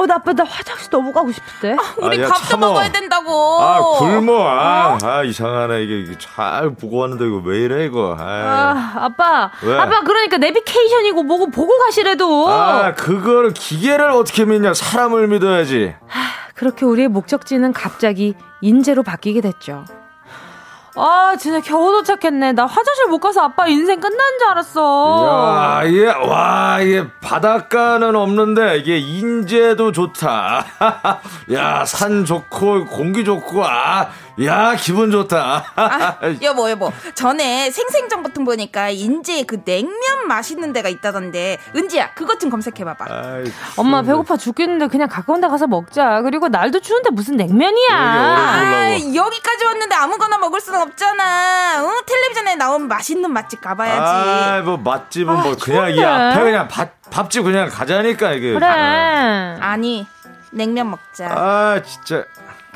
어, 나 아빠, 나 화장실 너무 가고 싶대. 아, 우리 아, 밥도 참어. 먹어야 된다고. 아, 굶어. 아, 어? 아 이상하네. 이게, 이게 잘 보고 왔는데, 이거 왜 이래, 이거. 아이. 아, 아빠. 왜? 아빠, 그러니까 내비케이션이고 뭐고 보고 가시래도. 아, 그거를 기계를 어떻게 믿냐. 사람을 믿어야지. 하, 그렇게 우리의 목적지는 갑자기 인재로 바뀌게 됐죠. 아, 진짜 겨우 도착했네. 나 화장실 못 가서 아빠 인생 끝난 줄 알았어. 야, 예, 와, 이게 바닷가는 없는데 이게 인제도 좋다. 야, 산 좋고 공기 좋고 아, 야, 기분 좋다. 아, 여보, 여보. 전에 생생정보통 보니까 인제 그 냉면 맛있는 데가 있다던데. 은지야, 그것 좀 검색해봐봐. 아이, 엄마 배고파 죽겠는데 그냥 가까운 데 가서 먹자. 그리고 날도 추운데 무슨 냉면이야. 아, 여기까지 왔는데 아무거나 먹을 수는 없잖아. 응? 텔레비전에 나온 맛있는 맛집 가봐야지. 아, 뭐 맛집은 뭐 아, 뭐 그냥 이 앞에 그냥 밥, 밥집 그냥 가자니까 이게. 그래. 아니, 냉면 먹자. 아, 진짜.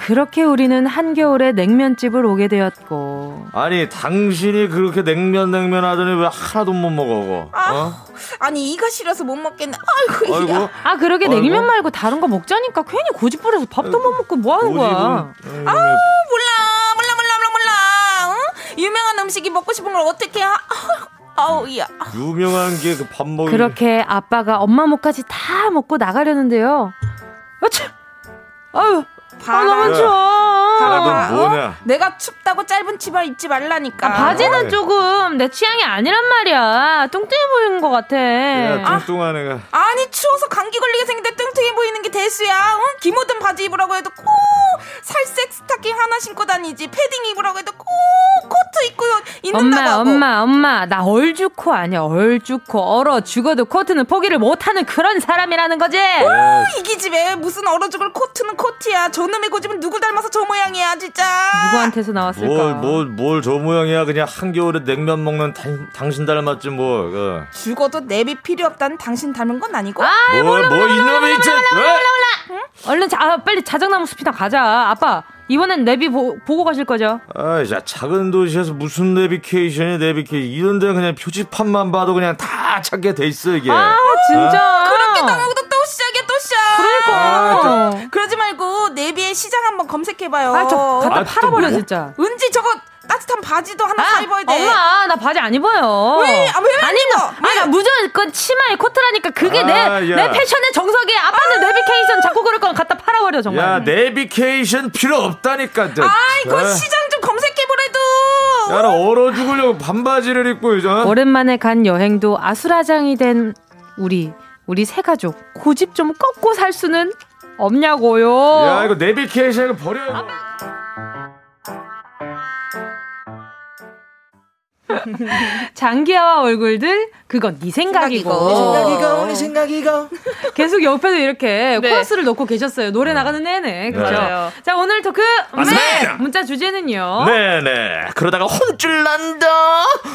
그렇게 우리는 한겨울에 냉면집을 오게 되었고. 아니, 당신이 그렇게 냉면 냉면 하더니 왜 하나도 못 먹어? 아, 어? 아니, 이가 싫어서 못 먹겠네. 아이고, 아이고. 아, 그러게 아이고. 냉면 말고 다른 거 먹자니까 괜히 고집 부려서 밥도 못 먹고 뭐 하는 거야? 아, 몰라. 몰라, 몰라, 몰라, 몰라. 응? 유명한 음식이 먹고 싶은 걸 어떻게 하? 아우, 야. 유명한 게 그 밥먹 그렇게 아빠가 엄마 목까지 다 먹고 나가려는데요. 아차! 아유, 봐라. 아, 봐라. 뭐냐? 어? 내가 춥다고 짧은 치마 입지 말라니까. 아, 바지는 어 조금 내 취향이 아니란 말이야. 뚱뚱해 보이는 것 같아. 야, 뚱뚱한 애가. 아, 니 추워서 감기 걸리게 생긴데 뚱뚱해 보이는 게 대수야. 응? 기모든 바지 입으라고 해도 꼭 살색 스타킹 하나 신고 다니지. 패딩 입으라고 해도 꼭 코트 입고 입는다고 엄마. 엄마, 엄마. 나 얼죽코 아니야. 얼죽코. 얼어 죽어도 코트는 포기를 못하는 그런 사람이라는 거지. 오, 이기 집에 무슨 얼어 죽을 코트는 코트야. 저놈의 고집은 누굴 닮아서 저 모양 이야, 진짜. 누구한테서 나왔을까? 뭘, 뭘, 뭘저 모양이야. 그냥 한겨울에 냉면 먹는 다, 당신 닮았지, 뭐. 그. 죽어도 내비 필요 없다는 당신 닮은 건 아니고. 아, 뭐, 몰라, 뭐, 몰라, 이놈의 있지. 몰라, 응? 얼른 자, 아, 빨리 자작나무 숲이나 가자. 아빠, 이번엔 내비 보, 고 가실 거죠? 아, 자, 작은 도시에서 무슨 내비케이션이 내비케이션. 이런 데 그냥 표지판만 봐도 그냥 다 찾게 돼 있어, 이게. 아, 진짜. 아? 그렇게 시작. 그러니까. 아, 그러지 말고 내비의 시장 한번 검색해봐요. 아, 저 갖다 아, 팔아버려, 뭐? 진짜. 은지 저거 따뜻한 바지도 하나 아, 입어야 돼. 엄마, 나 바지 안 입어요. 왜? 아, 왜 아니, 나, 아니, 나 무조건 치마에 코트라니까 그게 아, 내, 내 패션의 정석이 아빠는 아. 내비케이션 자꾸 그럴 거면 갖다 팔아버려, 정말. 야, 내비케이션 필요 없다니까. 아이, 그 시장 좀 검색해보래도. 야, 나 얼어 죽으려고 반바지를 입고, 이제. 오랜만에 간 여행도 아수라장이 된 우리. 우리 세 가족 고집 좀 꺾고 살 수는 없냐고요. 야 이거 내비케이션 버려요. 아, 장기하와 얼굴들 그건 네 생각이고. 네 생각이고, 네 생각이고. 계속 옆에서 이렇게 네. 코러스를 놓고 계셨어요. 노래 나가는 내내. 그렇죠. 네. 자, 오늘 토크 네. 문자 주제는요. 네네. 그러다가 혼쭐 난다.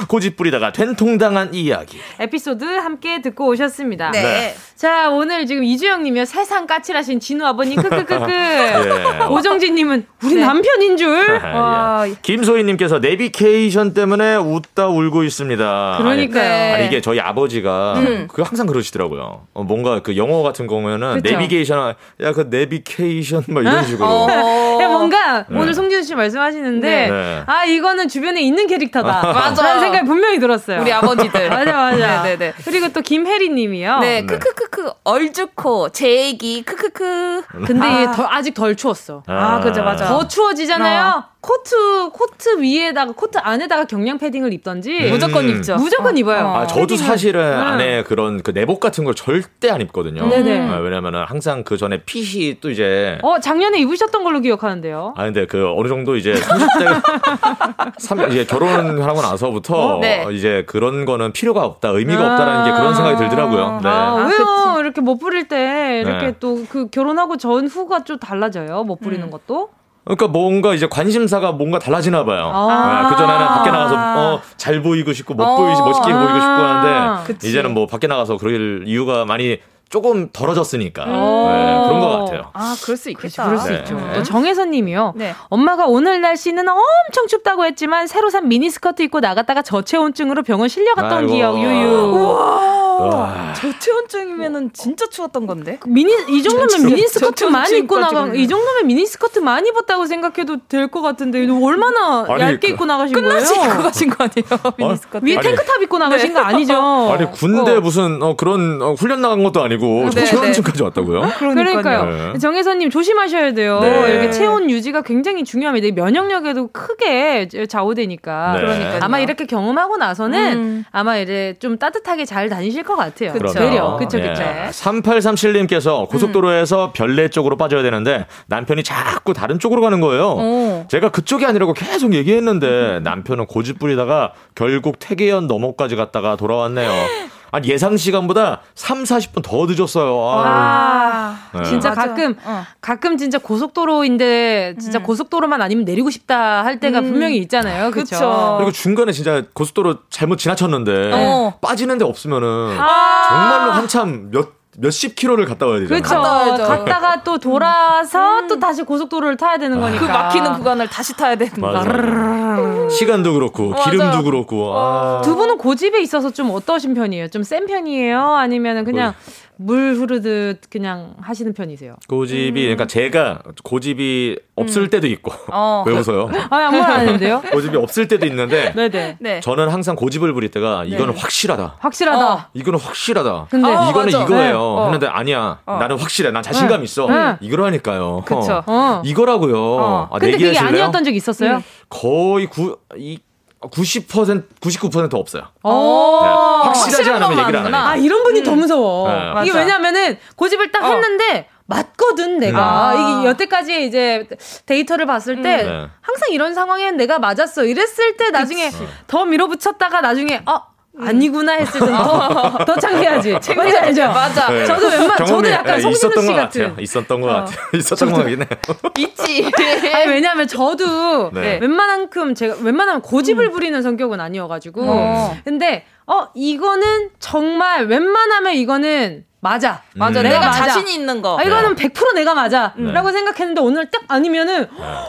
고집 부리다가 된통당한 이야기. 에피소드 함께 듣고 오셨습니다. 네. 네. 자, 오늘 지금 이주영 님이요. 세상 까칠하신 진우 아버님 크크크크. 예. 오정진 님은 우리 네. 남편인 줄. 와. 김소희 님께서 내비케이션 때문에 웃다 울고 있습니다. 그러니까요. 아니, 이게 저희 아버지가 음. 그 항상 그러시더라고요. 어, 뭔가 그 영어 같은 경우에는 그쵸? 내비게이션 야그 내비케이션 막 이런 식으로. 어. 뭔가 네. 오늘 송진우 씨 말씀하시는데 네. 아 이거는 주변에 있는 캐릭터다. 맞아. 라는 생각이 분명히 들었어요. 우리 아버지들. 맞아 맞아. 네네. 네. 그리고 또 김혜리 님이요. 네. 크크크크 얼죽코 제 얘기 크크크. 근데 아. 이게 더, 아직 덜 추웠어. 아, 아 그죠 맞아. 더 추워지잖아요. 어. 코트 코트 위에다가 코트 안에다가 경량 패딩을 입던지 음. 무조건 입죠. 무조건 어. 입어요. 아 저도 패딩을. 사실은 음. 안에 그런 그 내복 같은 걸 절대 안 입거든요. 네네. 아, 왜냐면은 항상 그 전에 핏이 또 이제 어 작년에 입으셨던 걸로 기억하는데요. 아 근데 그 어느 정도 이제 30대 이제 결혼하고 나서부터 어? 네. 이제 그런 거는 필요가 없다 의미가 아~ 없다라는 게 그런 생각이 들더라고요. 네. 아, 왜요? 아, 이렇게 못 부릴 때 이렇게 네. 또그 결혼하고 전 후가 좀 달라져요. 못 부리는 음. 것도. 그러니까 뭔가 이제 관심사가 뭔가 달라지나 봐요. 아~ 네, 그 전에는 밖에 나가서 어, 잘 보이고 싶고 못 보이시 멋있게 아~ 보이고 싶고 하는데 그치. 이제는 뭐 밖에 나가서 그럴 이유가 많이 조금 덜어졌으니까 네, 그런 것 같아요. 아 그럴 수 있겠다. 그럴 수 네. 있죠. 또 정혜선님이요. 네. 엄마가 오늘 날씨는 엄청 춥다고 했지만 새로 산 미니스커트 입고 나갔다가 저체온증으로 병원 실려갔던 아이고. 기억. 유유. 우와. 저체온증이면은 진짜 추웠던 건데. 미니 이 정도면 미니스커트 많이 입고 나가. 이 정도면 미니스커트 많이 입었다고 생각해도 될 것 같은데 얼마나 아니, 얇게 그, 입고 나가신 거예요? 끝나시 입고 가신 거 아니에요? 미니스커트. 위에 탱크탑 입고 나가신 거 아니죠? 아니 군대 어. 무슨 어, 그런 어, 훈련 나간 것도 아니고. 아니고 네, 체온증까지 네. 왔다고요? 그러니까요. 네. 정혜선님 조심하셔야 돼요. 네. 이렇게 체온 유지가 굉장히 중요합니다. 면역력에도 크게 좌우되니까. 네. 그러니까 아마 이렇게 경험하고 나서는 음. 아마 이제 좀 따뜻하게 잘 다니실 것 같아요. 그렇죠. 그렇죠, 그렇죠. 3837님께서 고속도로에서 음. 별내 쪽으로 빠져야 되는데 남편이 자꾸 다른 쪽으로 가는 거예요. 오. 제가 그쪽이 아니라고 계속 얘기했는데 남편은 고집 부리다가 결국 태계현 너머까지 갔다가 돌아왔네요. 아니 예상 시간보다 3, 40분 더 늦었어요. 아, 네. 진짜 맞아. 가끔 어. 가끔 진짜 고속도로인데 진짜 음. 고속도로만 아니면 내리고 싶다 할 때가 음. 분명히 있잖아요. 그렇죠. 그리고 중간에 진짜 고속도로 잘못 지나쳤는데 어. 빠지는 데 없으면은 아. 정말로 한참 몇 몇십 킬로를 갔다 와야 되잖아요. 그렇죠. 갔다가 또 돌아서 음. 또 다시 고속도로를 타야 되는 거니까. 그 막히는 구간을 다시 타야 되는 거. 시간도 그렇고 기름도 맞아. 그렇고. 아. 두 분은 고집에 있어서 좀 어떠신 편이에요? 좀 센 편이에요? 아니면은 그냥 뭐. 물 흐르듯 그냥 하시는 편이세요? 고집이 음. 그러니까 제가 고집이 없을 음. 때도 있고 어. 왜 웃어요? 아 아무 말 아닌데요? 고집이 없을 때도 있는데 네네. 네. 저는 항상 고집을 부릴 때가 이거는 네. 확실하다. 확실하다. 어. 이거는 확실하다. 근데 어, 이거는 맞아. 이거예요. 네. 했는데 아니야. 어. 나는 확실해. 난 자신감 네. 있어. 네. 이거라니까요. 그렇죠. 이거라고요. 아, 근데 그게 아니었던 적 있었어요? 음. 거의 구, 이 90% 99% 없어요. 네. 확실하지 않으면 얘기를 안 해요. 아 이런 분이 음. 더 무서워. 네. 이게 왜냐면은 고집을 딱 어. 했는데 맞거든 내가 아. 이게 여태까지 이제 데이터를 봤을 때 음. 네. 항상 이런 상황엔 내가 맞았어 이랬을 때 나중에 그치. 더 밀어붙였다가 나중에 어 아니구나 했을 때는 더, 더 창피하지. 맞지 알죠? 맞아. 네. 저도 웬만, 저도 약간 네, 송진우 씨 같은. 있었던 것 어. 같아요. 있었던 것 같긴 해요. 있지. 아니, 왜냐면 저도 네. 웬만한큼 제가, 웬만하면 고집을 음. 부리는 성격은 아니어가지고. 어. 근데, 어, 이거는 정말 웬만하면 이거는 맞아. 음. 맞아. 내가, 내가 맞아. 자신이 있는 거. 아, 이거는 네. 100% 내가 맞아. 네. 라고 생각했는데 오늘 딱 아니면은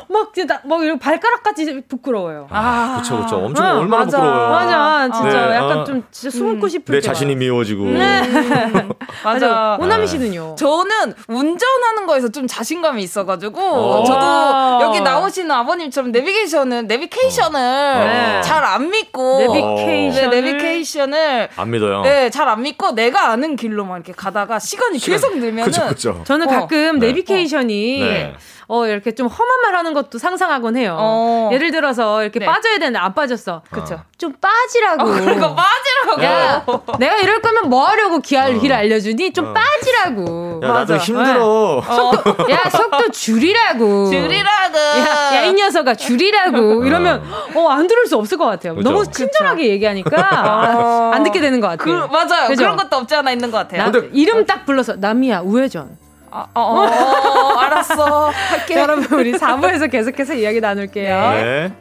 막, 진짜 막 이렇게 발가락까지 부끄러워요. 아, 그쵸, 그쵸. 엄청 아, 얼마나 맞아. 부끄러워요. 맞아. 진짜 네. 약간 아, 좀 진짜 숨고 음. 싶을 내 자신이 미워지고. 네. 맞아. 오나미 씨는요? 저는 운전하는 거에서 좀 자신감이 있어 가지고 어. 저도 여기 나오시는 아버님처럼 내비게이션은 내비케이션을 어. 네. 잘안 믿고 내비케이션 네, 내비케이션을 안 믿어요. 네, 잘 안 믿고 내가 아는 길로만 이렇게 가다가 시간이 시간, 계속 늘면은 그쵸, 그쵸. 저는 가끔 어, 내비케이션이 네. 어, 이렇게 좀 험한 말 하는 것도 상상하곤 해요. 어. 예를 들어서 이렇게 네. 빠져야 되는데 안 빠졌어. 그쵸. 어. 좀 빠지라고. 어, 그러니까 빠지라고. 야, 내가 이럴 거면 뭐 하려고 기할, 어. 길 알려주니? 좀 어. 빠지라고. 야, 나도 힘들어. 네. 속도, 야, 속도 줄이라고. 줄이라고. 야, 야, 이 녀석아, 줄이라고. 이러면, 어, 안 들을 수 없을 것 같아요. 그죠? 너무 친절하게 그쵸. 얘기하니까 어. 안 듣게 되는 것 같아요. 그, 맞아요. 그죠? 그런 것도 없지 않아 있는 것 같아요. 나, 근데, 이름 딱 불러서, 남이야, 우회전. 아, 어, 어, 어, 알았어. 할게. 여러분, 우리 4부에서 계속해서 이야기 나눌게요. 네.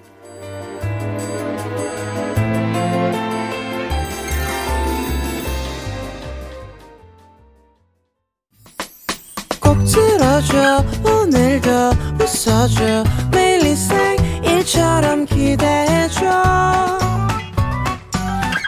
꼭 들어줘 오늘도 웃어줘 매일 일상일처럼 기대해줘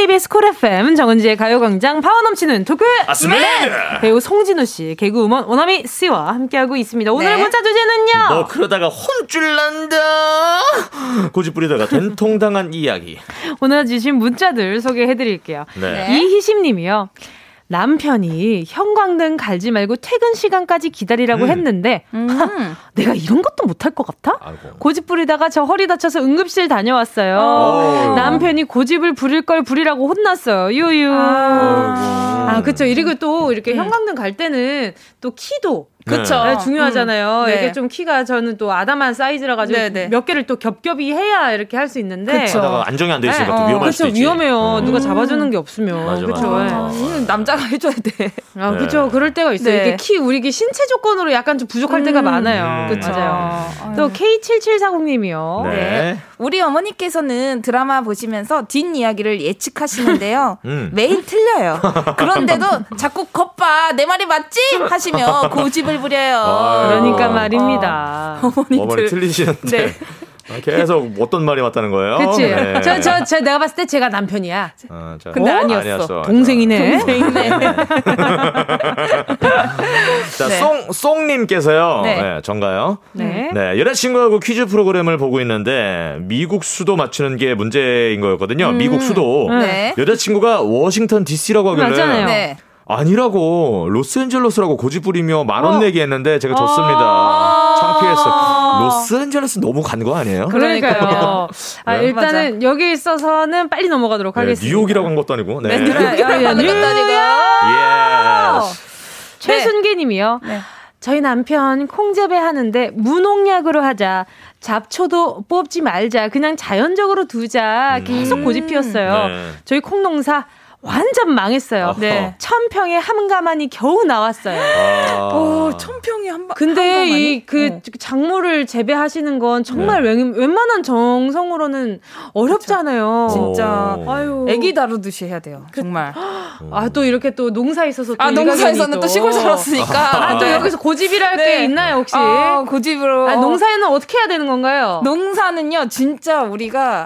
KBS 쿨 FM 정은지의 가요광장 파워 넘치는 talk 아스맨 배우 송진우 씨 개그우먼 오나미 씨와 함께하고 있습니다. 오늘 네. 문자 주제는요. 너 그러다가 혼쭐 난다. 고집 부리다가 된통 당한 이야기. 오늘 주신 문자들 소개해드릴게요. 네. 이희심님이요. 남편이 형광등 갈지 말고 퇴근 시간까지 기다리라고 음. 했는데 음. 하, 내가 이런 것도 못할 것 같아? 아이고. 고집 부리다가 저 허리 다쳐서 응급실 다녀왔어요. 오. 남편이 고집을 부릴 걸 부리라고 혼났어요. 유유. 아, 아 그쵸. 이리고 또 이렇게 음. 형광등 갈 때는 또 키도 그쵸. 네, 중요하잖아요. 음. 네. 이게 좀 키가 저는 또 아담한 사이즈라 가지고 네네. 네. 몇 개를 또 겹겹이 해야 이렇게 할 수 있는데. 그쵸. 안정이 안 돼 있으니까 네. 또 위험할 어, 수도 있지. 위험해요. 음. 누가 잡아주는 게 없으면. 맞아, 그쵸. 맞아. 아, 남자가 해줘야 돼. 아, 그쵸. 네. 그럴 때가 있어요. 이게 키, 우리 게 신체 조건으로 약간 좀 부족할 음. 때가 많아요. 음. 그쵸. 맞아요. 또 K7740님이요. 네. 우리 어머니께서는 드라마 보시면서 뒷 이야기를 예측하시는데요. 음. 매일 틀려요. 그런데도 자꾸 겉봐 내 말이 맞지? 하시며 고집을 부려요. 아유. 그러니까 말입니다. 어. 어머니들. 어머니 틀리시는데. 네. 아, 계속 어떤 말이 맞다는 거예요? 그치. 네. 저, 저, 저 내가 봤을 때 제가 남편이야. 어, 저, 근데 어? 아니었어. 아니었어. 동생이네. 동생이네. 자, 네. 송, 송님께서요. 네. 네, 전가요? 네. 네. 여자친구하고 퀴즈 프로그램을 보고 있는데, 미국 수도 맞추는 게 문제인 거였거든요. 음. 미국 수도. 네. 여자친구가 워싱턴 DC라고 하길래. 맞잖아요. 네. 아니라고 로스앤젤레스라고 고집 부리며 만원 어. 내기 했는데 제가 졌습니다. 아~ 창피했어. 로스앤젤레스 너무 간 거 아니에요? 그러니까요. 아, 네. 일단은 맞아. 여기 있어서는 빨리 넘어가도록 네, 하겠습니다. 뉴욕이라고 한 것도 아니고. 네. 네 뉴욕이라고 한 것도 아니고요. 예. 최순계님이요. 네. 저희 남편 콩재배 하는데 무농약으로 하자. 잡초도 뽑지 말자. 그냥 자연적으로 두자. 계속 음. 고집 피웠어요. 네. 저희 콩농사 완전 망했어요. 네. 천평에 한 가만이 겨우 나왔어요. 아. 오, 천평에 한 바. 근데 이그 어. 작물을 재배하시는 건 정말 네. 웬 만한 정성으로는 어렵잖아요. 진짜. 아유. 애기 다루듯이 해야 돼요. 그 정말. 아, 또 이렇게 또 농사에서서 또 아, 농사에서는 또 시골 살았으니까. 아, 또 네. 여기서 고집이랄 네. 게 있나요, 혹시? 아, 고집으로. 아, 농사에는 어떻게 해야 되는 건가요? 농사는요, 진짜 우리가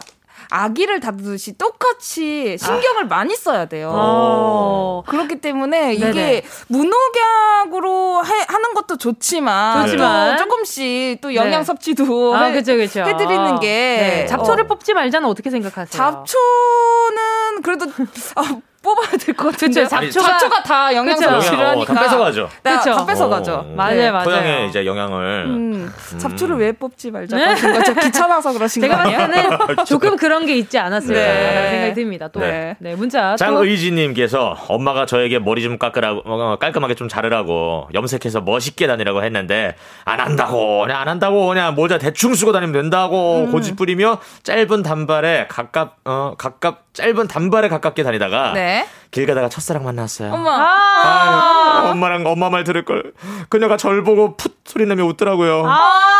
아기를 다루듯이 똑같이 신경을 아. 많이 써야 돼요. 어. 그렇기 때문에 네네. 이게 무농약으로 해, 하는 것도 좋지만, 좋지만. 조금씩 또 영양 네. 섭취도 아, 해, 그쵸, 그쵸. 해드리는 게 네. 잡초를 어. 뽑지 말자는 어떻게 생각하세요? 잡초는 그래도 어, 뽑아야 될 것 같은데. 잡초가, 잡초가 다 영양소 필요하니까. 어, 다 뺏어가죠. 네, 그쵸? 다 뺏어가죠. 어, 맞아요, 네. 맞아요. 토양에 이제 영양을. 음, 잡초를 음. 왜 뽑지 말자. 네? 거죠. 귀찮아서 그러신 제가 거 아니에요? 제가 봤을 때는 조금 그런 게 있지 않았을까 네. 생각이 듭니다. 또. 네. 네 문자. 장의지님께서 엄마가 저에게 머리 좀 깎으라고, 어, 깔끔하게 좀 자르라고 염색해서 멋있게 다니라고 했는데 안 한다고, 그냥 안 한다고, 그냥 모자 대충 쓰고 다니면 된다고 음. 고집 부리며 짧은 단발에 가깝, 어, 가깝, 짧은 단발에 가깝게 다니다가 네. 길 가다가 첫사랑 만났어요. 엄마. 아~ 아유, 엄마랑 엄마 말 들을 걸. 그녀가 절 보고 풋 소리 내며 웃더라고요. 아~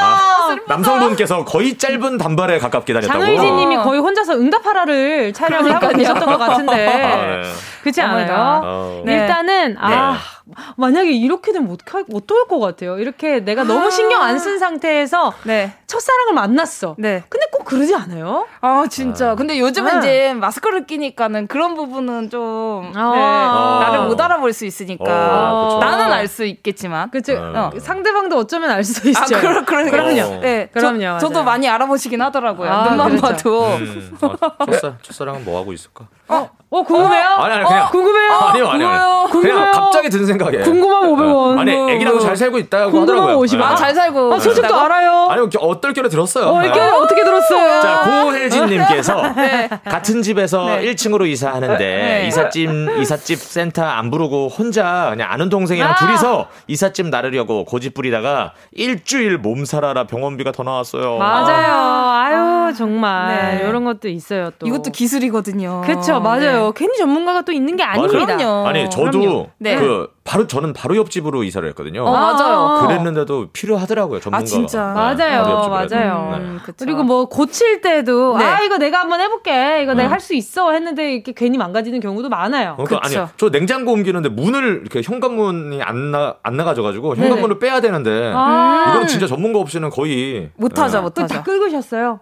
아, 남성분께서 거의 짧은 단발에 가깝게 다녔다고. 장의진님이 거의 혼자서 응답하라를 촬영을 하고 계셨던 것 같은데. 아, 네. 그렇지 않아요? 어. 네. 일단은 아 네. 만약에 이렇게 되면 어떡할, 어떨 것 같아요? 이렇게 내가 너무 신경 안 쓴 상태에서 네. 첫사랑을 만났어. 네. 근데 꼭 그러지 않아요? 아, 진짜. 아. 근데 요즘은 네. 이제 마스크를 끼니까는 그런 부분은 좀 아. 네. 아. 나를 못 알아볼 수 있으니까. 어, 나는 알 수 있겠지만. 그쵸. 어. 상대방도 어쩌면 알 수 있죠. 아, 그러, 그러, 그럼요. 네. 그럼요. 저, 도 많이 알아보시긴 하더라고요. 아, 눈만 그렇죠. 봐도. 음, 아, 첫사, 첫사랑은 뭐 하고 있을까? 어? 어 궁금해요? 어? 아니 아니 그냥 어, 궁금해요? 아니요 아니요 아니요. 궁금해요? 그냥 갑자기 든 생각에. 궁금하면 500원. 아니 애기랑도 잘 살고 있다고 하더라고요. 50원. 아, 잘 살고. 아, 소식도 알아요. 아니 어떨결에 들었어요. 어, 네. 어떻게 들었어요? 자 고혜진님께서 네. 같은 집에서 네. 1층으로 이사하는데 네. 이삿짐 이삿집 센터 안 부르고 혼자 그냥 아는 동생이랑 아. 둘이서 이삿짐 나르려고 고집 부리다가 일주일 몸살아라 병원비가 더 나왔어요. 맞아요. 아. 아유 정말 네. 이런 것도 있어요. 또 이것도 기술이거든요. 그렇죠, 맞아요. 네. 괜히 전문가가 또 있는 게 아닙니다. 그럼요. 아니 저도 네. 그 바로 저는 바로 옆집으로 이사를 했거든요. 어, 맞아요. 그랬는데도 필요하더라고요 전문가. 아 진짜 네, 맞아요, 맞아요. 음, 그리고 뭐 고칠 때도 네. 아 이거 내가 한번 해볼게, 이거 내가 음. 할수 있어 했는데 이렇게 괜히 망가지는 경우도 많아요. 그러니까 아니 저 냉장고 옮기는데 문을 이렇게 현관문이 안 나 안 나가져가지고 현관문을 빼야 되는데 아~ 이거는 진짜 전문가 없이는 거의 못하죠, 못하죠. 다 끌으셨어요.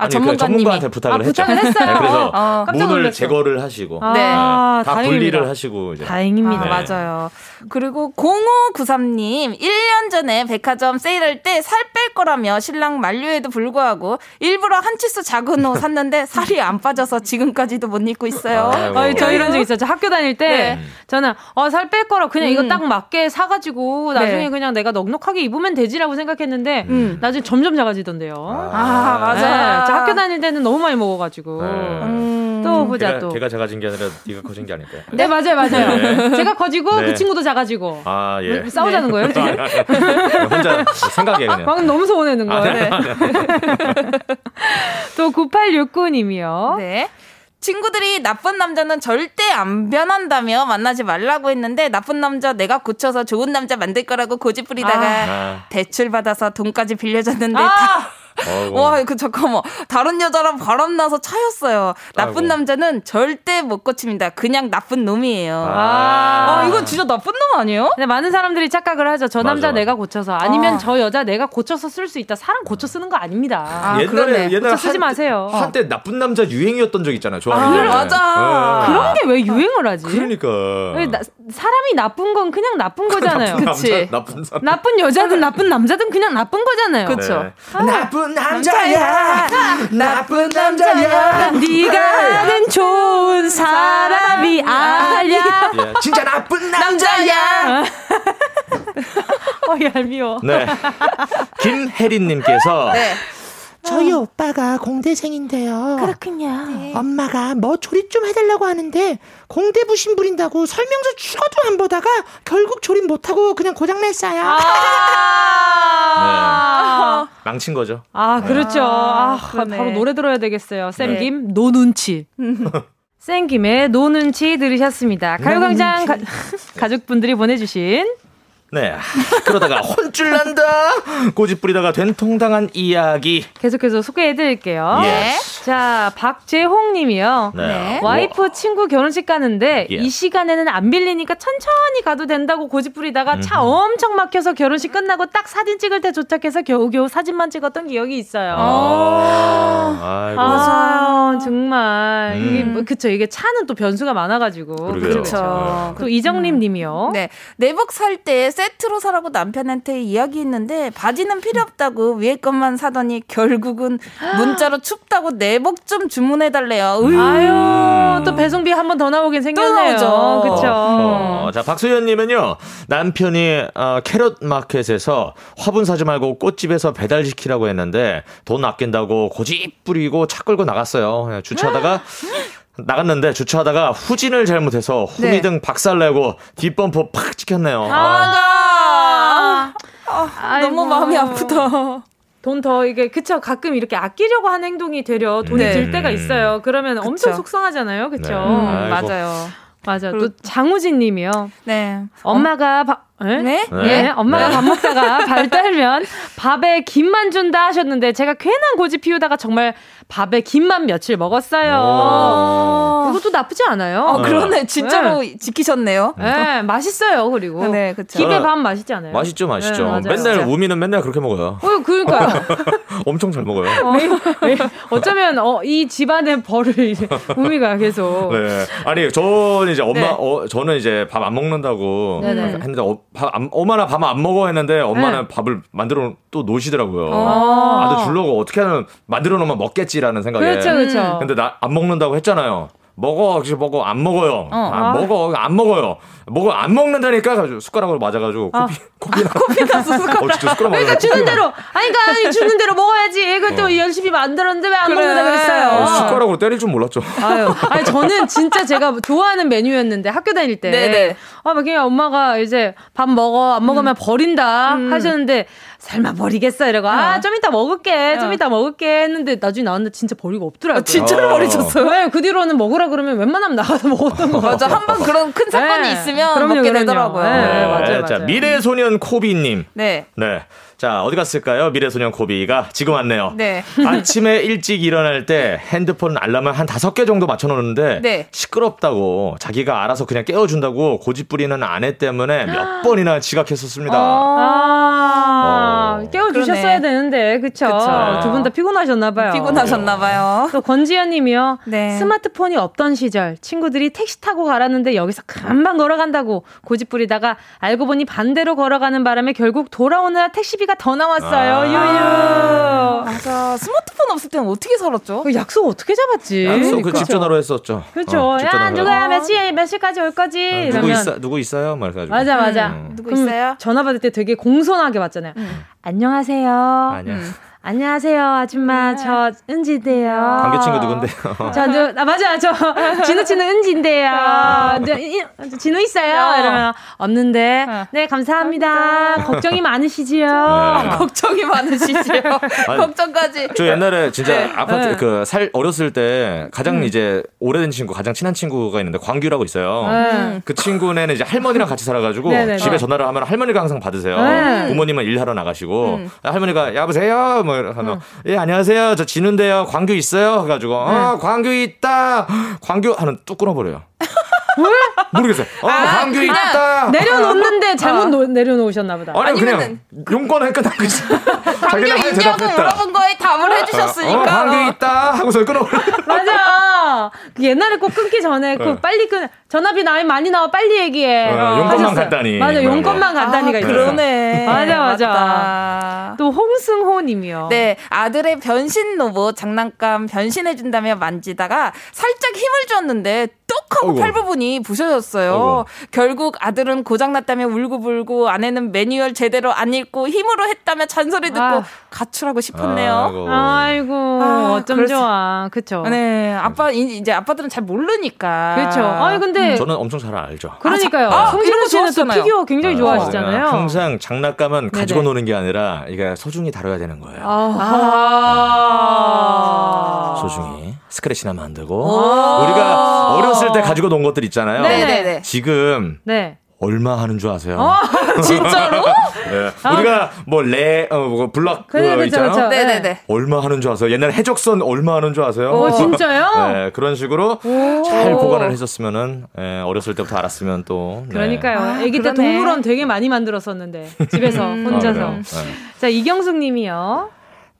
아, 아니, 전문가님이. 전문가한테 부탁을 아, 했죠. 부탁을 했어요. 네, 그래서 어, 문을 제거를 하시고 아, 네. 다. 분리를 하시고 이제. 다행입니다. 아, 맞아요. 그리고 0593님 1년 전에 백화점 세일할 때 살 뺄 거라며 신랑 만류에도 불구하고 일부러 한 치수 작은 옷 샀는데 살이 안 빠져서 지금까지도 못 입고 있어요. 아, 저 이런 적 있어요. 저 학교 다닐 때 네. 저는 어, 살 뺄 거라 그냥 음. 이거 딱 맞게 사가지고 나중에 네. 그냥 내가 넉넉하게 입으면 되지라고 생각했는데 음. 나중에 점점 작아지던데요. 아, 맞아요. 저 학교 다닐 때는 너무 많이 먹어가지고. 네. 음. 또 보자 걔가, 또. 걔가 작아진 게 아니라 네가 커진 게 아닐까요? 네 맞아요 맞아요. 네. 제가 커지고 그 네. 친구도 작아지고. 아 예. 뭐 싸우자는 거예요 지금? 혼자 생각해 그냥. 방금 너무 서운해는 아, 거예요. 아, 네. 또 9869님이요. 네. 친구들이 나쁜 남자는 절대 안 변한다며 만나지 말라고 했는데 나쁜 남자 내가 고쳐서 좋은 남자 만들 거라고 고집 부리다가 아. 대출 받아서 돈까지 빌려줬는데 아. 다 와, 그 잠깐만. 다른 여자랑 바람 나서 차였어요. 나쁜 아이고. 남자는 절대 못 고칩니다. 그냥 나쁜 놈이에요. 아, 아 이건 진짜 나쁜 놈 아니에요? 근데 많은 사람들이 착각을 하죠. 저 남자 맞아, 내가 고쳐서 아니면 아. 저 여자 내가 고쳐서 쓸 수 있다. 사람 고쳐 쓰는 거 아닙니다. 아, 옛날에 옛날에 쓰지 한, 마세요. 한때 나쁜 남자 유행이었던 적 있잖아요. 좋아하는 아, 맞아. 네. 그런 게 왜 유행을 하지? 그러니까. 나, 사람이 나쁜 건 그냥 나쁜 거잖아요. 그치. 나쁜 사람. 나쁜 여자든 나쁜 남자든 그냥 나쁜 거잖아요. 그렇죠. 네. 나쁜 남자야. 나쁜 남자야. 네가 는 좋은 사람이 아니야. 예, 진짜 나쁜 남자야. 어, 얄미워. 네. 김혜린 님께서 네. 저희 어. 오빠가 공대생인데요. 그렇군요. 네. 엄마가 뭐 조립 좀 해달라고 하는데 공대 부 심 부린다고 설명서 죽어도 안 보다가 결국 조립 못하고 그냥 고장냈어요. 아~ 네. 망친 거죠. 아 그렇죠. 아, 아 바로 노래 들어야 되겠어요. 샘김 네. No 눈치. 샘김의 No 눈치 들으셨습니다. 가요광장 가족분들이 보내주신 네. 그러다가 혼쭐 난다. 고집 부리다가 된통당한 이야기. 계속해서 소개해 드릴게요. 네. 자, 박재홍 님이요. 네. 네. 와이프 와. 친구 결혼식 가는데 예. 이 시간에는 안 빌리니까 천천히 가도 된다고 고집 부리다가 음. 차 엄청 막혀서 결혼식 끝나고 딱 사진 찍을 때 도착해서 겨우겨우 사진만 찍었던 기억이 있어요. 아, 아 정말. 음. 이게 뭐, 그쵸. 이게 차는 또 변수가 많아가지고. 그렇죠. 또 이정림 님이요. 네. 내복 살 때 세트로 사라고 남편한테 이야기했는데 바지는 필요 없다고 위에 것만 사더니 결국은 문자로 춥다고 내복 좀 주문해 달래요. 아유 또 배송비 한 번 더 나오긴 생겼네요. 그렇죠. 어, 자 박소연님은요 남편이 어, 캐럿 마켓에서 화분 사지 말고 꽃집에서 배달 시키라고 했는데 돈 아낀다고 고집 부리고 차 끌고 나갔어요. 주차하다가 나갔는데 주차하다가 후진을 잘못해서 후미등 네. 박살내고 뒷범퍼 팍 찍혔네요. 아, 아, 아 너무 마음이 아프다. 돈더 이게 그쵸 가끔 이렇게 아끼려고 하는 행동이 되려 돈이 네. 들 때가 있어요. 그러면 그쵸. 엄청 속상하잖아요, 그쵸? 네. 음, 맞아요. 맞아. 또 장우진 님이요. 네. 엄마가 바, 네? 네? 네? 엄마가 네. 밥 먹다가 발 떨면 밥에 김만 준다 하셨는데 제가 괜한 고집 피우다가 정말 밥에 김만 며칠 먹었어요. 그것도 나쁘지 않아요. 어, 그러네. 진짜로 네. 지키셨네요. 네, 맛있어요. 그리고 네, 그쵸. 김에 밥 맛있지 않아요? 맛있죠, 맛있죠. 네, 맨날 우미는 맨날 그렇게 먹어요. 어, 그러니까 엄청 잘 먹어요. 어, 쩌면 어, 이 집안의 벌을 이제 우미가 계속. 네. 아니, 저는 이제 엄마, 네. 어, 저는 이제 밥 안 먹는다고 했는데 어, 밥 안, 엄마나 밥 안 먹어 했는데 엄마는 네. 밥을 만들어 또 놓으시더라고요. 아. 아들 주려고 어떻게 하면 만들어 놓으면 먹겠지라는 생각에. 그렇죠, 그렇죠. 근데 나 안 먹는다고 했잖아요. 먹어, 혹시 먹어, 안 먹어요. 어. 아, 먹어, 안 먹어요. 먹어, 안 먹는다니까? 가지고 숟가락으로 맞아가지고 아. 코피, 코피 나. 코피 났어, 숟가락. 어, 진짜 숟가락 그러니까 주는 대로, 아니, 그러니까 주는 대로 먹어야지. 그것도 어. 열심히 만들었는데 왜안 그래. 먹는다 그랬어요. 어, 숟가락으로 때릴 줄 몰랐죠. 아유, 아니, 저는 진짜 제가 좋아하는 메뉴였는데 학교 다닐 때. 네네. 아, 그냥 엄마가 이제 밥 먹어, 안 먹으면 음. 버린다 음. 하셨는데 설마 버리겠어 이러고 아좀 어. 이따 먹을게 좀 어. 이따 먹을게 했는데 나중에 나왔는데 진짜 버리고 없더라고요. 아, 진짜로 버리셨어요? 네, 그 뒤로는 먹으라 그러면 웬만하면 나가서 먹었던 거 맞아 한 번 그런 큰 사건이 네. 있으면 그럼요, 먹게 그럼요. 되더라고요. 네, 네, 맞아요, 맞아요. 자 미래소년 코비님. 네. 네. 자, 어디 갔을까요? 미래소년 코비가 지금 왔네요. 네. 아침에 일찍 일어날 때 핸드폰 알람을 한 다섯 개 정도 맞춰놓는데 네. 시끄럽다고 자기가 알아서 그냥 깨워준다고 고집부리는 아내 때문에 몇 번이나 지각했었습니다. 아~ 어. 깨워주셨어야 되는데, 그쵸? 두 분 다 피곤하셨나봐요. 피곤하셨나봐요. 또 권지현님이요. 네. 스마트폰이 없던 시절 친구들이 택시 타고 가라는데 여기서 금방 걸어간다고 고집부리다가 알고 보니 반대로 걸어가는 바람에 결국 돌아오느라 택시비 소리가 더 나왔어요. 아~ 유유. 맞아. 스마트폰 없을 때는 어떻게 살았죠? 그 약속 어떻게 잡았지? 약속 그집 전화로 했었죠. 그렇죠. 어, 야 누가 몇 시에 몇 시까지 올 거지? 어, 누구 이러면. 있어 누구 있어요? 말가지고. 맞아 맞아. 음. 누구 있어요? 전화 받을 때 되게 공손하게 받잖아요. 음. 안녕하세요. 아니야. 음. 안녕하세요, 아줌마. 네. 저 은지인데요. 관계 친구 누군데요? 저, 누, 아, 맞아. 저, 진우 씨는 은지인데요. 진우 있어요? 이러면, 없는데. 어. 네, 감사합니다. 감사합니다. 걱정이 많으시지요? 네. 걱정이 많으시지요? 걱정까지. 저 옛날에 진짜 네. 아파트, 네. 그, 살, 어렸을 때 가장 음. 이제 오래된 친구, 가장 친한 친구가 있는데 광규라고 있어요. 음. 그 친구는 이제 할머니랑 같이 살아가지고. 집에 전화를 하면 할머니가 항상 받으세요. 네. 부모님은 일하러 나가시고 음. 할머니가 여보세요? 뭐 하면 응. 예 안녕하세요 저 진우인데요 광규 있어요 해가지고 어 광규 있다 광규 하는 뚝 끊어버려요. 왜? 모르겠어요. 어, 아, 광규 있다. 내려놓는데 잘못 어. 노, 내려놓으셨나 보다. 아니, 그냥 용건을 끝난 거지. 광규 있냐고 물어본 거에 답을 해주셨으니까. 어, 광규 있다 하고서 끊어버려. 맞아. 그 옛날에 꼭 끊기 전에 그 네. 빨리 끊 전화비 나이 많이 나와 빨리 얘기해. 어, 용건만 간단히. 맞아, 용건만 간단히가 아, 그러네. 맞아, 맞아. 맞다. 또 홍승호님이요. 네, 아들의 변신 로봇 장난감 변신해준다며 만지다가 살짝 힘을 줬는데 똑하고 팔 부분이 부셔졌어요. 어이구. 결국 아들은 고장났다며 울고불고 아내는 매뉴얼 제대로 안 읽고 힘으로 했다며 잔소리 듣고 아. 가출하고 싶었네요. 아이고, 아, 어쩜 그래서, 좋아. 그쵸. 네, 아빠, 이제 아빠들은 잘 모르니까. 그렇죠. 아니, 근데. 음. 저는 엄청 잘 알죠. 그러니까요. 아, 성진호 씨는 또 피규어 굉장히 아, 좋아하시잖아요. 항상 장난감은 가지고 네네. 노는 게 아니라 이게 소중히 다뤄야 되는 거예요. 아. 아. 소중히. 스크래치나 만들고. 우리가 어렸을 때 가지고 논 것들 있잖아요. 네네네. 지금. 네. 얼마 하는 줄 아세요? 어, 진짜로? 네. 아. 우리가 뭐 레, 어, 뭐 블락 그래, 그 있잖아요. 그쵸. 네네네. 얼마 하는 줄 아세요? 옛날 해적선 얼마 하는 줄 아세요? 오, 진짜요? 네, 그런 식으로 잘 보관을 해줬으면은 예, 어렸을 때부터 알았으면 또. 네. 그러니까요. 아, 아기 때 동물원 되게 많이 만들었었는데 집에서 음. 혼자서. 아, 네. 자 이경숙님이요.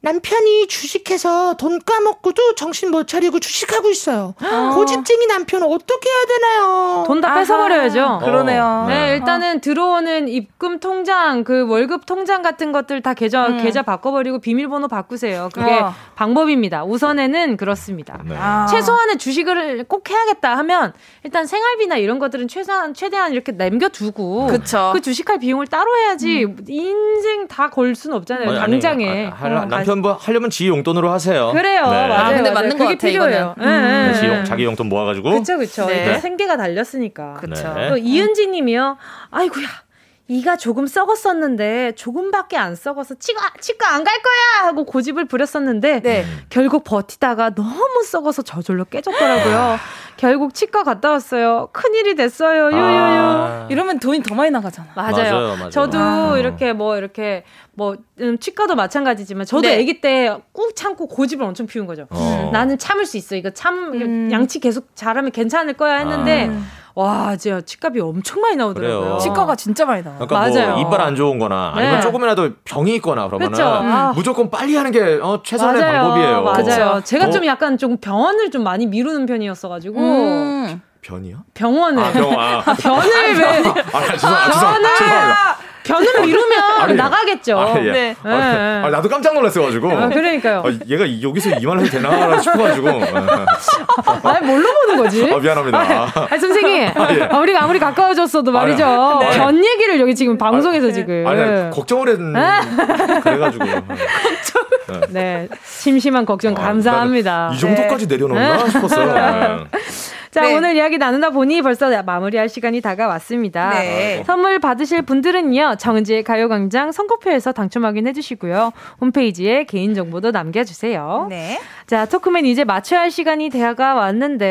남편이 주식해서 돈 까먹고도 정신 못 차리고 주식하고 있어요. 어. 고집쟁이 남편은 어떻게 해야 되나요? 돈 다 뺏어버려야죠. 그러네요. 네, 네, 일단은 들어오는 입금 통장, 그 월급 통장 같은 것들 다 계좌, 음. 계좌 바꿔버리고 비밀번호 바꾸세요. 그게 어. 방법입니다. 우선에는 그렇습니다. 네. 아. 최소한의 주식을 꼭 해야겠다 하면 일단 생활비나 이런 것들은 최소한, 최대한 이렇게 남겨두고 그쵸. 그 주식할 비용을 따로 해야지 음. 인생 다 걸 수는 없잖아요. 아니, 당장에. 아니, 아, 어, 뭐 하려면 지 용돈으로 하세요. 그래요. 네. 맞아요. 아, 근데 맞는 거 같아 필요해요. 음. 네. 지 용, 자기 용돈 모아가지고. 그렇죠, 그렇죠. 네. 생계가 달렸으니까. 그렇죠. 또 이은지님이요. 아이고야. 이가 조금 썩었었는데 조금밖에 안 썩어서 치과 치과 안 갈 거야 하고 고집을 부렸었는데 네. 결국 버티다가 너무 썩어서 저절로 깨졌더라고요. 결국 치과 갔다 왔어요. 큰일이 됐어요. 유유유. 아. 이러면 돈이 더 많이 나가잖아. 맞아요. 맞아요, 맞아요. 저도 아. 이렇게 뭐 이렇게 뭐 음, 치과도 마찬가지지만 저도 네. 아기 때 꾹 참고 고집을 엄청 피운 거죠. 어. 나는 참을 수 있어. 이거 참 음. 양치 계속 잘하면 괜찮을 거야 했는데 아. 와, 진짜 치과비 엄청 많이 나오더라고요. 그래요. 치과가 진짜 많이 나와요. 그러니까 뭐 맞아요. 뭐 이빨 안 좋은 거나 아니면 네. 조금이라도 병이 있거나 그러면은 음. 무조건 빨리 하는 게 어, 최선의 맞아요. 방법이에요. 맞아요. 제가 어. 좀 약간 좀 병원을 좀 많이 미루는 편이었어 가지고 음. 변이요? 병원을. 아, 병, 아. 변을 왜? 아, 죄송합니다. 죄송합니다. 변으로 미루면 아니, 나가겠죠. 아, 예. 네. 아, 네. 아, 나도 깜짝 놀랐어가지고. 아, 그러니까요. 아, 얘가 여기서 이만 해도 되나 싶어가지고. 아, 뭘로 보는 거지? 아, 미안합니다. 아, 선생님. 예. 우리가 아무리 가까워졌어도 말이죠. 네. 변 얘기를 여기 지금 방송에서 지금. 아니, 걱정을 했 그래가지고. 걱정. 네. 심심한 걱정 감사합니다. 이 정도까지 내려놓나 싶었어요. 자, 네. 오늘 이야기 나누다 보니 벌써 마무리할 시간이 다가왔습니다. 네. 선물 받으실 분들은요, 정은지의 가요광장 선거표에서 당첨 확인해 주시고요. 홈페이지에 개인정보도 남겨주세요. 네. 자, 토크맨 이제 마쳐야 할 시간이 되어가 왔는데,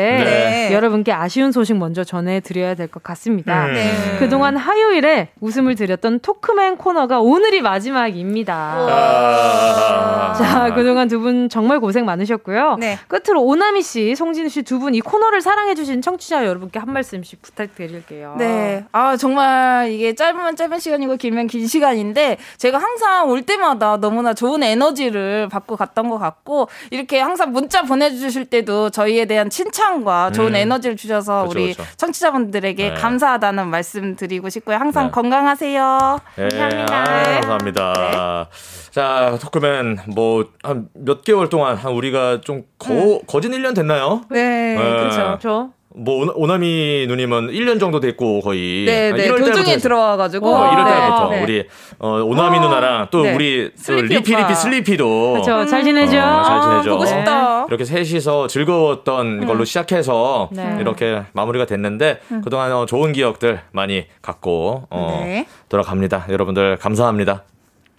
네. 여러분께 아쉬운 소식 먼저 전해드려야 될 것 같습니다. 음. 네. 그동안 화요일에 웃음을 드렸던 토크맨 코너가 오늘이 마지막입니다. 아~ 자, 그동안 두 분 정말 고생 많으셨고요. 네. 끝으로 오나미 씨, 송진우 씨 두 분 이 코너를 사랑해 사랑해주신 청취자 여러분께 한 말씀씩 부탁드릴게요. 네. 아, 정말 이게 짧으면 짧은 시간이고 길면 긴 시간인데 제가 항상 올 때마다 너무나 좋은 에너지를 받고 갔던 것 같고 이렇게 항상 문자 보내주실 때도 저희에 대한 칭찬과 좋은 음. 에너지를 주셔서 그쵸, 우리 그쵸. 청취자분들에게 네. 감사하다는 말씀 드리고 싶고요. 항상 네. 건강하세요. 네. 감사합니다. 네. 감사합니다. 자, 토크맨 뭐 한 몇 개월 동안 한 우리가 좀 거, 음. 거진 1년 됐나요? 네, 그렇죠. 뭐 오나미 누님은 1년 정도 됐고 거의 네, 네. 도중에 들어와가지고 어, 1월 달부터 네. 우리 어, 오나미 어, 누나랑 또 네. 우리 또 리피 리피 슬리피도 그렇죠 잘 지내죠 어, 잘 지내죠 아, 보고 싶다 이렇게 셋이서 즐거웠던 음. 걸로 시작해서 네. 이렇게 마무리가 됐는데 음. 그동안 어, 좋은 기억들 많이 갖고 어, 네. 돌아갑니다 여러분들 감사합니다.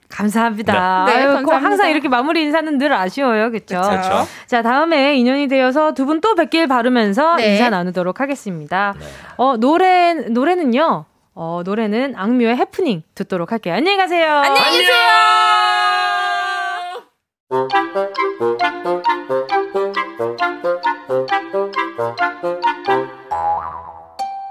감사합니다. 네, 네 감사합니다. 항상 이렇게 마무리 인사는 늘 아쉬워요. 그렇죠? 자, 다음에 인연이 되어서 두 분 또 뵙길 바르면서 네. 인사 나누도록 하겠습니다. 네. 어, 노래 노래는요. 어, 노래는 악뮤의 해프닝 듣도록 할게요. 안녕히 가세요. 안녕히 계세요.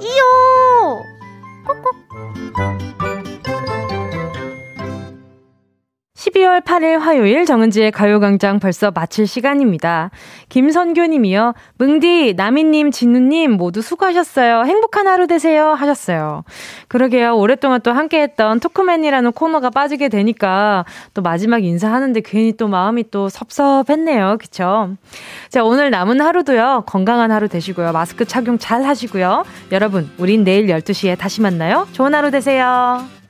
이요. 꾹꾹. 12월 8일 화요일 정은지의 가요광장 벌써 마칠 시간입니다. 김선교 님이요. 뭉디, 나미님, 진우님 모두 수고하셨어요. 행복한 하루 되세요. 하셨어요. 그러게요. 오랫동안 또 함께 했던 토크맨이라는 코너가 빠지게 되니까 또 마지막 인사하는데 괜히 또 마음이 또 섭섭했네요. 그쵸? 자, 오늘 남은 하루도요. 건강한 하루 되시고요. 마스크 착용 잘 하시고요. 여러분, 우린 내일 12시에 다시 만나요. 좋은 하루 되세요.